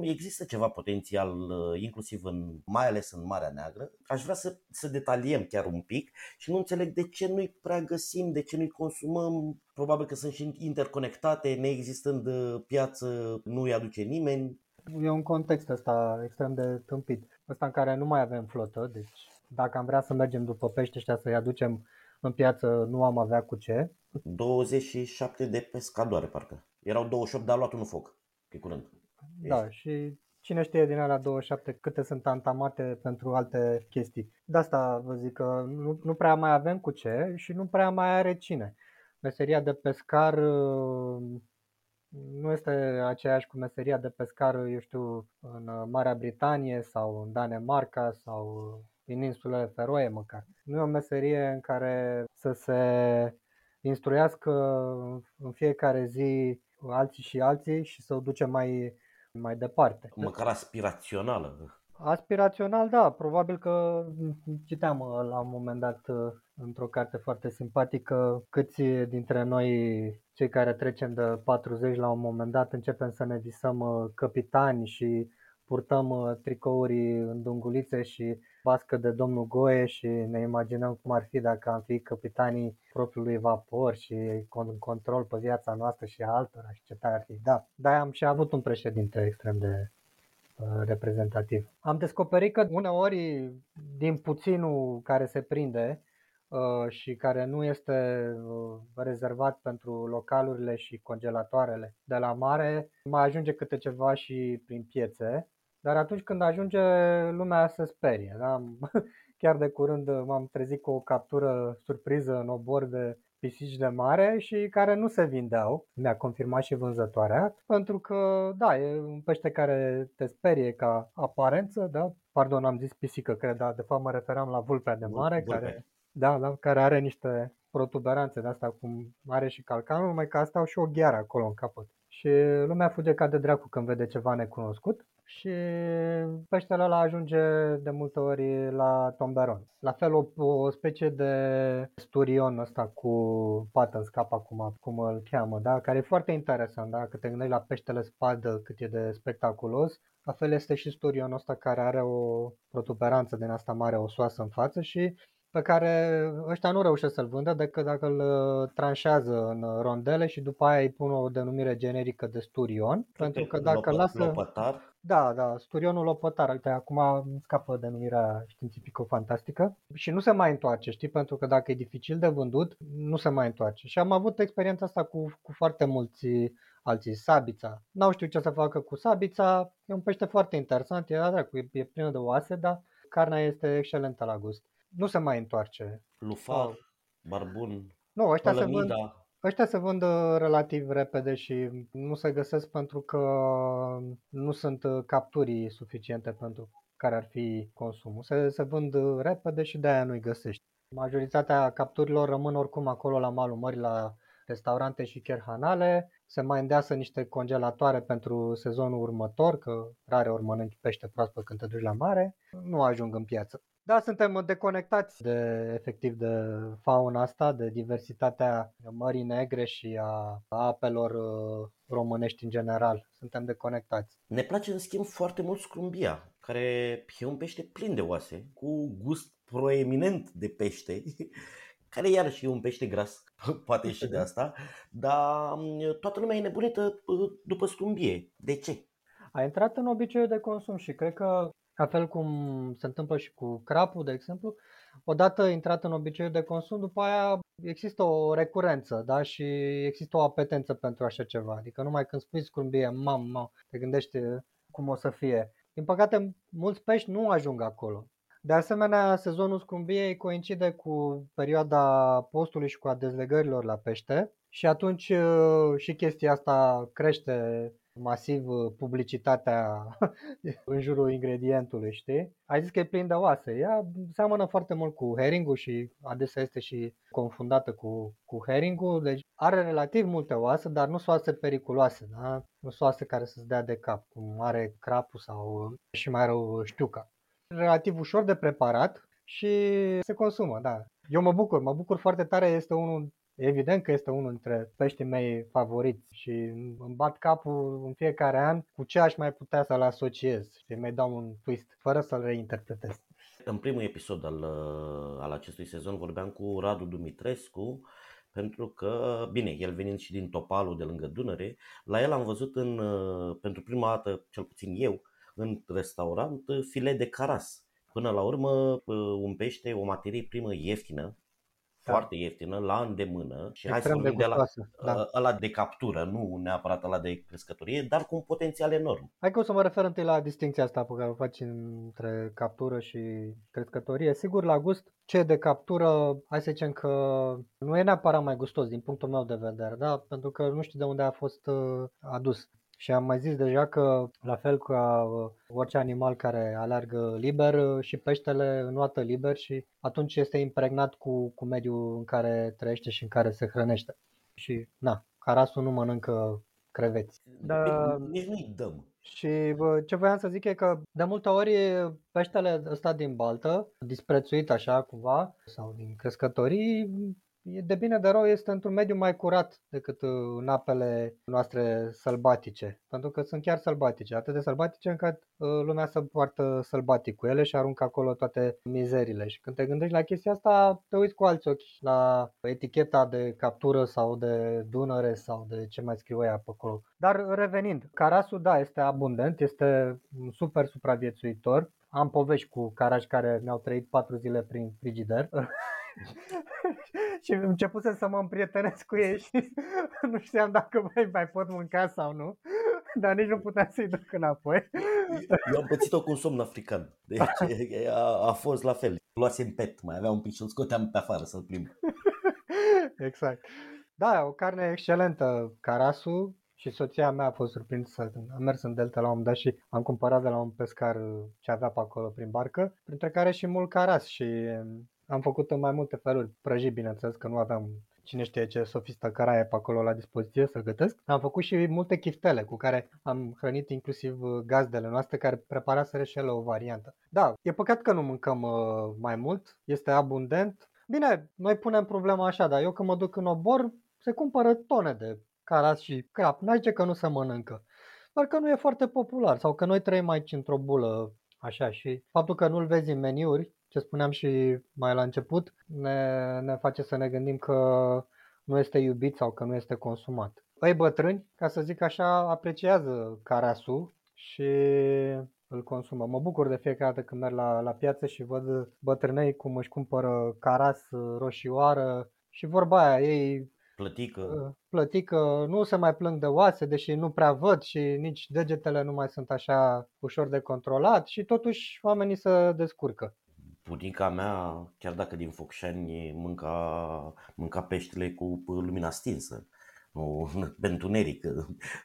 Există ceva potențial, uh, inclusiv în, mai ales în Marea Neagră. Aș vrea să, să detaliem chiar un pic și nu înțeleg de ce nu-i prea găsim, de ce nu-i consumăm. Probabil că sunt și interconectate, neexistând uh, piață, nu îi aduce nimeni. E un context ăsta extrem de tâmpit. Ăsta în care nu mai avem flotă, deci dacă am vrea să mergem după pește ăștia să-i aducem în piață, nu am avea cu ce. 27 de pescadoare, parcă. Erau 28, dar a luat unul foc, pe curând. Da, și cine știe din alea 27 câte sunt antamate pentru alte chestii. De asta vă zic că nu, nu prea mai avem cu ce și nu prea mai are cine. Meseria de pescar uh, nu este aceeași cu meseria de pescar, eu știu, în Marea Britanie sau în Danemarca sau în insulele Feroe măcar. Nu e o meserie în care să se instruiască în fiecare zi alții și alții și să o duce mai mai departe. Măcar aspirațională. Aspirațional, da. Probabil că citeam uh, la un moment dat uh, într-o carte foarte simpatică câți dintre noi, cei care trecem de 40 la un moment dat, începem să ne visăm uh, capitani și purtăm tricouri în dungulițe și bască de domnul Goe și ne imaginăm cum ar fi dacă am fi capitanii propriului vapor și control pe viața noastră și a altora și ce tare ar fi. Da, dar am și avut un președinte extrem de uh, reprezentativ. Am descoperit că uneori din puținul care se prinde uh, și care nu este uh, rezervat pentru localurile și congelatoarele de la mare, mai ajunge câte ceva și prin piețe, dar atunci când ajunge lumea se sperie. Da? Chiar de curând m-am trezit cu o captură surpriză în obor de pisici de mare și care nu se vindeau, mi-a confirmat și vânzătoarea, pentru că, da, e un pește care te sperie ca aparență, da, pardon, am zis pisică, cred, dar de fapt mă referam la vulpea de mare, Vulpe. care, da, da, care are niște protuberanțe de asta cum are și calcanul, numai că asta au și o gheară acolo în capăt. Și lumea fuge ca de dracu când vede ceva necunoscut și peștele ăla ajunge de multe ori la tomberon. La fel o, o specie de sturion ăsta cu pată în scap acum, cum îl cheamă, da? care e foarte interesant, da? că te gândești la peștele spadă cât e de spectaculos, la fel este și sturionul ăsta care are o protuberanță din asta mare osoasă în față și pe care ăștia nu reușesc să-l vândă decât dacă îl uh, tranșează în rondele și după aia îi pun o denumire generică de sturion, pentru că dacă Lopă- lasă... Lopătar. Da, da, Sturionul Lopătar, uite, acum îmi scapă denumirea științifico-fantastică și nu se mai întoarce, știi, pentru că dacă e dificil de vândut, nu se mai întoarce. Și am avut experiența asta cu, cu foarte mulți alții, sabița. N-au știut ce să facă cu sabița, e un pește foarte interesant, e, da, e, e plină de oase, dar carnea este excelentă la gust. Nu se mai întoarce. Lufar, barbun, Nu, ăștia se vând, pălămida. Ăștia se vând uh, relativ repede și nu se găsesc pentru că nu sunt uh, capturii suficiente pentru care ar fi consumul. Se, se vând uh, repede și de-aia nu-i găsești. Majoritatea capturilor rămân oricum acolo la malul mării, la restaurante și cherhanale. Se mai îndeasă niște congelatoare pentru sezonul următor, că rare ori mănânci pește proaspăt când te duci la mare. Nu ajung în piață. Da, suntem deconectați de efectiv de fauna asta, de diversitatea Mării Negre și a apelor uh, românești în general. Suntem deconectați. Ne place în schimb foarte mult scrumbia, care e un pește plin de oase, cu gust proeminent de pește, care iarăși e un pește gras, poate și de asta, dar mm, toată lumea e nebunită uh, după scrumbie. De ce? A intrat în obiceiul de consum și cred că, la fel cum se întâmplă și cu crapul, de exemplu, odată intrat în obiceiul de consum, după aia există o recurență da? și există o apetență pentru așa ceva. Adică numai când spui scrumbie, mam, mam, te gândești cum o să fie. Din păcate, mulți pești nu ajung acolo. De asemenea, sezonul scrumbiei coincide cu perioada postului și cu a dezlegărilor la pește și atunci uh, și chestia asta crește masiv uh, publicitatea în jurul ingredientului, știi? Ai zis că e plin de oase. Ea seamănă foarte mult cu heringul și adesea este și confundată cu, cu heringul. Deci are relativ multe oase, dar nu sunt oase periculoase, da? Nu sunt oase care să-ți dea de cap, cum are crapul sau și mai rău știuca. Relativ ușor de preparat și se consumă, da. Eu mă bucur, mă bucur foarte tare, este unul Evident că este unul dintre peștii mei favoriți și îmi bat capul în fiecare an cu ce aș mai putea să-l asociez și mai dau un twist fără să-l reinterpretez. În primul episod al, uh, al acestui sezon vorbeam cu Radu Dumitrescu pentru că, bine, el venind și din Topalul de lângă Dunăre, la el am văzut în, uh, pentru prima dată, cel puțin eu, în restaurant, uh, file de caras. Până la urmă, un pește, o materie primă ieftină, Da. foarte ieftină, la îndemână și hai să Extrem de vorbim de la, gustoasă. Da. ăla de captură, nu neapărat ăla de crescătorie, dar cu un potențial enorm. Hai că o să mă refer întâi la distinția asta pe care o faci între captură și crescătorie. Sigur, la gust, ce e de captură, hai să zicem că nu e neapărat mai gustos din punctul meu de vedere, da? pentru că nu știu de unde a fost uh, adus. Și am mai zis deja că, la fel ca uh, orice animal care alergă liber, uh, și peștele înoată liber și atunci este impregnat cu, cu mediul în care trăiește și în care se hrănește. Și, na, carasul nu mănâncă creveți. Da. Bine, Nici nu-i dăm. Și bă, ce voiam să zic e că de multe ori peștele ăsta din baltă, disprețuit așa cumva, sau din crescătorii, e de bine de rău este într-un mediu mai curat decât uh, în apele noastre sălbatice. Pentru că sunt chiar sălbatice, atât de sălbatice încât uh, lumea se poartă sălbatic cu ele și aruncă acolo toate mizerile. Și când te gândești la chestia asta, te uiți cu alți ochi la eticheta de captură sau de dunăre sau de ce mai scriu ea pe acolo. Dar revenind, carasul, da, este abundent, este un super supraviețuitor. Am povești cu carași care mi-au trăit patru zile prin frigider și început să mă împrietenesc cu ei și nu știam dacă mai, mai pot mânca sau nu, dar nici nu puteam să-i duc înapoi. Eu am pățit-o cu un somn african, deci a, a fost la fel. Luasem pet, mai avea un pic și îl scoteam pe afară să-l plimb. exact. Da, o carne excelentă, carasul, și soția mea a fost surprinsă. Am mers în Delta la un moment dat și am cumpărat de la un pescar ce avea pe acolo prin barcă, printre care și mult caras și am făcut în mai multe feluri. Prăjit, bineînțeles, că nu aveam cine știe ce sofistă caraie pe acolo la dispoziție să gătesc. Am făcut și multe chiftele cu care am hrănit inclusiv gazdele noastre care preparaseră și ele o variantă. Da, e păcat că nu mâncăm uh, mai mult, este abundent. Bine, noi punem problema așa, dar eu când mă duc în obor, se cumpără tone de caras și crap. N-ai ce că nu se mănâncă. Doar că nu e foarte popular sau că noi trăim aici într-o bulă așa și faptul că nu-l vezi în meniuri, ce spuneam și mai la început, ne, ne face să ne gândim că nu este iubit sau că nu este consumat. Păi bătrâni, ca să zic așa, apreciază carasul și îl consumă. Mă bucur de fiecare dată când merg la, la piață și văd bătrânei cum își cumpără caras roșioară și vorba aia, ei Plătică. Plătică, nu se mai plâng de oase, deși nu prea văd și nici degetele nu mai sunt așa ușor de controlat și totuși oamenii se descurcă. Bunica mea, chiar dacă din Focșani, mânca, mânca peștele cu lumina stinsă. Nu, pe întuneric.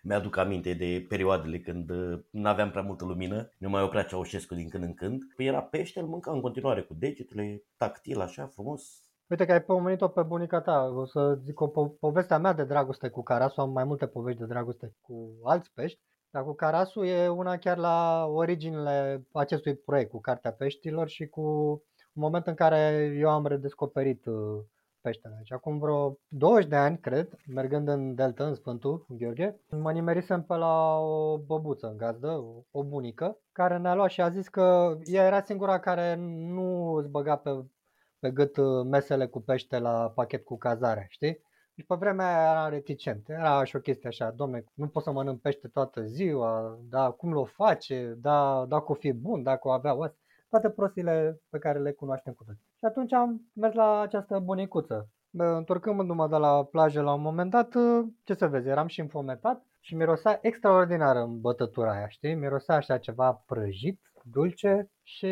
Mi-aduc aminte de perioadele când nu aveam prea multă lumină, nu mai oprea Ceaușescu din când în când. Păi era pește, îl mânca în continuare cu degetele, tactil, așa, frumos, Uite că ai pomenit-o pe bunica ta, o să zic o po- povestea mea de dragoste cu carasul, am mai multe povești de dragoste cu alți pești, dar cu carasul e una chiar la originile acestui proiect, cu Cartea Peștilor și cu un moment în care eu am redescoperit uh, peștele. Deci acum vreo 20 de ani, cred, mergând în Delta, în Sfântul, în Gheorghe, mă nimerisem pe la o băbuță în gazdă, o, o bunică, care ne-a luat și a zis că ea era singura care nu îți băga pe pe gât uh, mesele cu pește la pachet cu cazare, știi? Și pe vremea aia era reticent. Era și o chestie așa, domne, nu pot să mănânc pește toată ziua, da, cum l-o face, da, dacă o fi bun, dacă o avea oase, toate prostile pe care le cunoaștem cu toți. Și atunci am mers la această bunicuță. Întorcându-mă de la plajă la un moment dat, uh, ce să vezi, eram și înfometat și mirosea extraordinar în bătătura aia, știi? Mirosea așa ceva prăjit, dulce și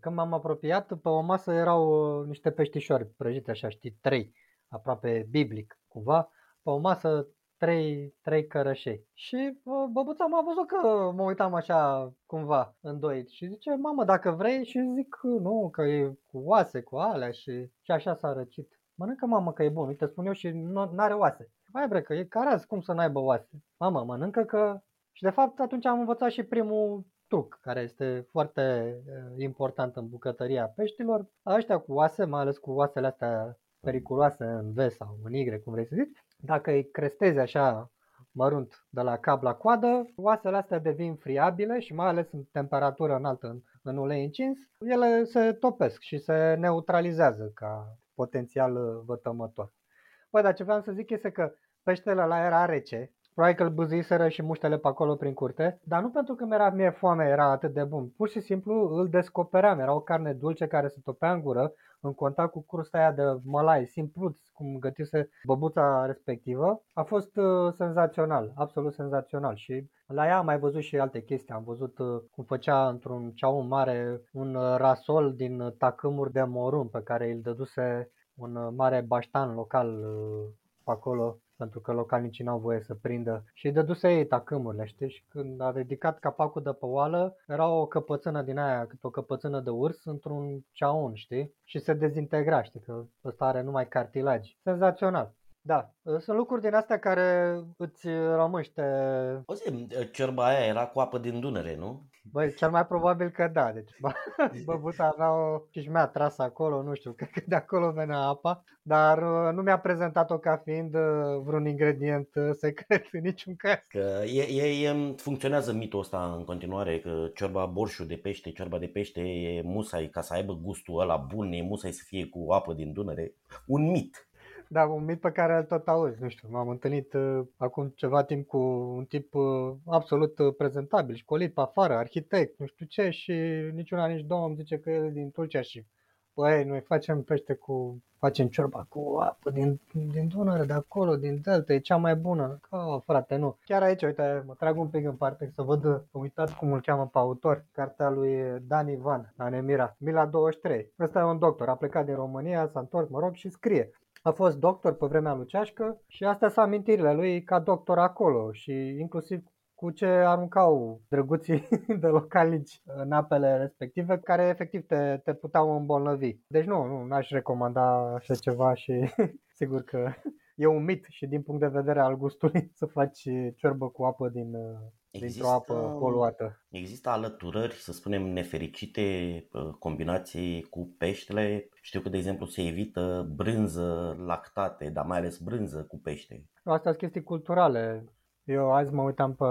când m-am apropiat, pe o masă erau uh, niște peștișori prăjite așa, știi, trei, aproape biblic cumva, pe o masă trei, trei cărășei. Și uh, băbuța m-a văzut că mă uitam așa cumva îndoit și zice, mamă, dacă vrei și zic, nu, că e cu oase, cu alea și, și așa s-a răcit. Mănâncă mamă că e bun, uite spun eu și nu are oase. Mai bre că e caraz, cum să n-aibă oase? Mamă, mănâncă că... Și de fapt atunci am învățat și primul truc care este foarte eh, important în bucătăria peștilor. Ăștia cu oase, mai ales cu oasele astea periculoase în V sau în Y, cum vrei să zici, dacă îi crestezi așa mărunt de la cap la coadă, oasele astea devin friabile și mai ales în temperatură înaltă în, în ulei încins, ele se topesc și se neutralizează ca potențial eh, vătămător. Păi, dar ce vreau să zic este că peștele la era rece, Probabil că îl buziseră și muștele pe acolo prin curte, dar nu pentru că mi-era mie foame, era atât de bun. Pur și simplu îl descopeream, era o carne dulce care se topea în gură, în contact cu crusta aia de mălai, simpluț, cum gătise băbuța respectivă. A fost uh, senzațional, absolut senzațional și la ea am mai văzut și alte chestii. Am văzut uh, cum făcea într-un ceau mare un uh, rasol din tacâmuri de morun pe care îl dăduse un uh, mare baștan local uh, pe acolo pentru că localnicii n-au voie să prindă și dăduse ei tacâmurile, știi? Și când a ridicat capacul de pe oală, era o căpățână din aia, cât o căpățână de urs într-un ceaun, știi? Și se dezintegra, știi? Că ăsta are numai cartilagi. Senzațional. Da, sunt lucruri din astea care îți rămâște... O zi, ciorba aia era cu apă din Dunăre, nu? Băi, cel mai probabil că da, deci băbuța avea o cișmea trasă acolo, nu știu, cred că de acolo venea apa, dar uh, nu mi-a prezentat-o ca fiind uh, vreun ingredient uh, secret în niciun caz. Că e, e, e, funcționează mitul ăsta în continuare, că ciorba borșu de pește, ciorba de pește e musai, ca să aibă gustul ăla bun, e musai să fie cu apă din Dunăre. Un mit. Da, un mit pe care îl tot auzi, nu știu, m-am întâlnit uh, acum ceva timp cu un tip uh, absolut uh, prezentabil, școlit pe afară, arhitect, nu știu ce și niciuna nici două îmi zice că el e din Tulcea și Băi, noi facem pește cu facem ciorba cu apă din, din Dunăre, de acolo, din Delta, e cea mai bună. Ca, frate, nu. Chiar aici, uite, mă trag un pic în parte să văd, uitați cum îl cheamă pe autor, cartea lui Dan Ivan, Anemira, Mila 23. Ăsta e un doctor, a plecat din România, s-a întors, mă rog, și scrie. A fost doctor pe vremea lui Ceașcă și astea sunt amintirile lui ca doctor acolo și inclusiv cu ce aruncau drăguții de localici în apele respective, care efectiv te, te puteau îmbolnăvi. Deci nu, nu, n-aș recomanda așa ceva și sigur că e un mit și din punct de vedere al gustului să faci ciorbă cu apă din, Există, dintr-o apă poluată. Există alăturări, să spunem, nefericite, combinații cu peștele. Știu că, de exemplu, se evită brânză, lactate, dar mai ales brânză cu pește. Astea sunt chestii culturale. Eu azi mă uitam pe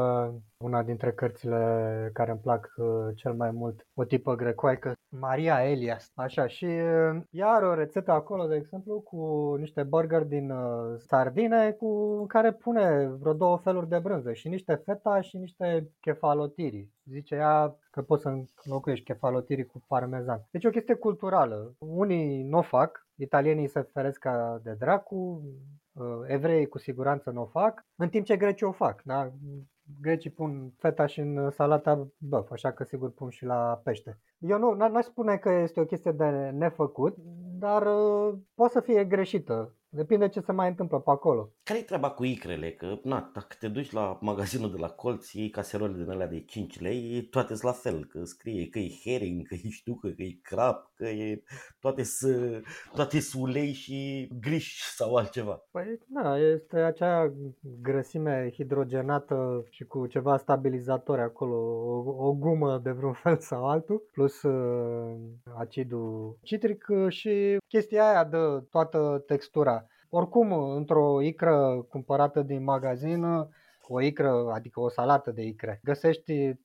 una dintre cărțile care îmi plac uh, cel mai mult, o tipă grecoaică, Maria Elias. Așa, și uh, ea are o rețetă acolo, de exemplu, cu niște burger din uh, sardine cu care pune vreo două feluri de brânză și niște feta și niște kefalotiri. Zice ea că poți să înlocuiești kefalotiri cu parmezan. Deci o chestie culturală. Unii nu o fac, italienii se feresc de dracu, evrei cu siguranță nu o fac, în timp ce grecii o fac. Da? Grecii pun feta și în salata băf, așa că sigur pun și la pește. Eu nu n-aș spune că este o chestie de nefăcut, dar uh, poate să fie greșită. Depinde ce se mai întâmplă pe acolo. Care-i treaba cu icrele? Că, na, dacă te duci la magazinul de la colț, iei caserole din alea de 5 lei, toate sunt la fel, că scrie că e herring, că e ștucă, că e crap, că e toate să, toate ulei și griș sau altceva. Păi, da, este acea grăsime hidrogenată și cu ceva stabilizatori acolo, o, o gumă de vreun fel sau altul, plus uh, acidul citric și chestia aia de toată textura. Oricum, într-o icră cumpărată din magazin, o icră, adică o salată de icre, găsești 3-4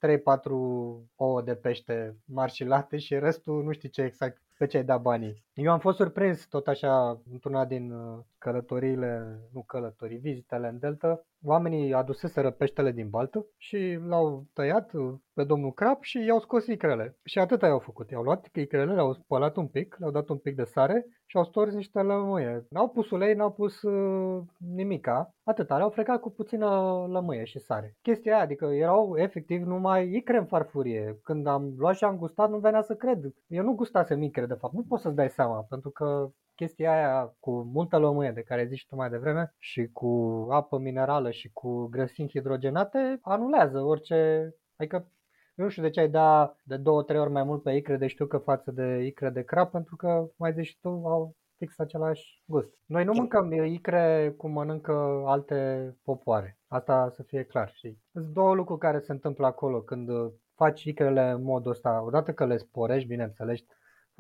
ouă de pește marșilate și restul nu știi ce exact pe ce ai dat banii. Eu am fost surprins tot așa într-una din uh, călătoriile, nu călătorii, vizitele în Delta. Oamenii aduseseră peștele din baltă și l-au tăiat uh, pe domnul Crap și i-au scos icrele. Și atât i-au făcut. I-au luat icrele, le-au spălat un pic, le-au dat un pic de sare și au stors niște lămâie. N-au pus ulei, n-au pus uh, nimica. Atâta, le-au frecat cu puțină lămâie și sare. Chestia aia, adică erau efectiv numai icre în farfurie. Când am luat și am gustat, nu venea să cred. Eu nu gustasem icre, de fapt. Nu poți să-ți dai seama, pentru că chestia aia cu multă lămâie de care zici tu mai devreme și cu apă minerală și cu grăsimi hidrogenate anulează orice, adică nu știu de ce ai da de două, trei ori mai mult pe icre de știu că față de icre de crap, pentru că mai zici tu au fix același gust. Noi nu mâncăm icre cum mănâncă alte popoare. Asta să fie clar. Și sunt două lucruri care se întâmplă acolo când faci icrele în modul ăsta. Odată că le sporești, bineînțeles,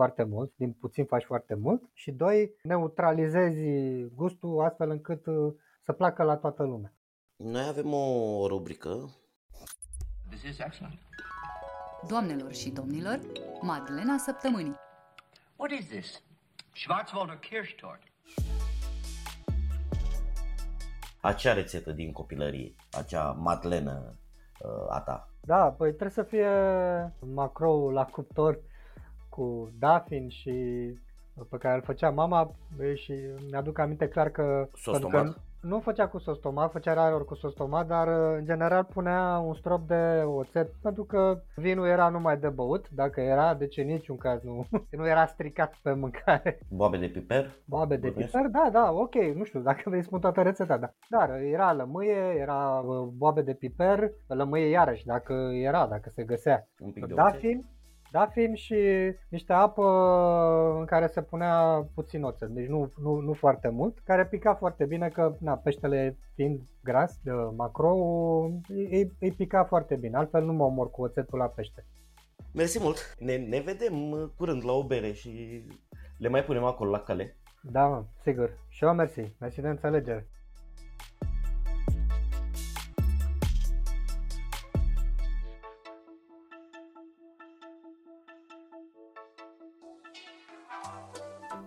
foarte mult, din puțin faci foarte mult și doi, neutralizezi gustul astfel încât uh, să placă la toată lumea. Noi avem o rubrică. This is excellent. Doamnelor și domnilor, Madlena Săptămânii. What is this? Schwarzwälder Kirschtort. Acea rețetă din copilărie, acea madlenă uh, a ta. Da, păi trebuie să fie macrou la cuptor cu Dafin și pe care îl făcea mama și mi-aduc aminte clar că... Sos tomat? Nu făcea cu sos tomat, făcea rarori cu sos tomat, dar în general punea un strop de oțet pentru că vinul era numai de băut, dacă era, de ce niciun caz nu, nu era stricat pe mâncare. Boabe de piper? Boabe de Bănesc? piper, da, da, ok, nu știu dacă vrei spun toată rețeta, da. Dar era lămâie, era uh, boabe de piper, lămâie iarăși, dacă era, dacă se găsea. Un pic de Dafin, oțet dafin și niște apă în care se punea puțin oțet, deci nu, nu, nu foarte mult, care pica foarte bine că na, peștele fiind gras, de macro, îi, îi pica foarte bine, altfel nu mă omor cu oțetul la pește. Mersi mult! Ne, ne vedem uh, curând la o bere și le mai punem acolo la cale. Da, mă, sigur. Și eu mersi. Mersi de înțelegere.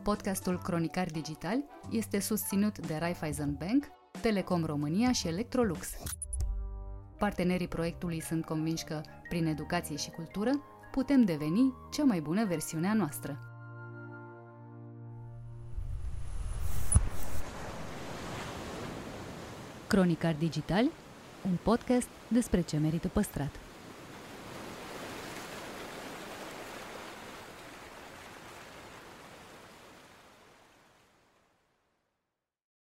Podcastul Cronicar Digital este susținut de Raiffeisen Bank, Telecom România și Electrolux. Partenerii proiectului sunt convinși că, prin educație și cultură, putem deveni cea mai bună versiunea noastră. Cronicar Digital, un podcast despre ce merită păstrat.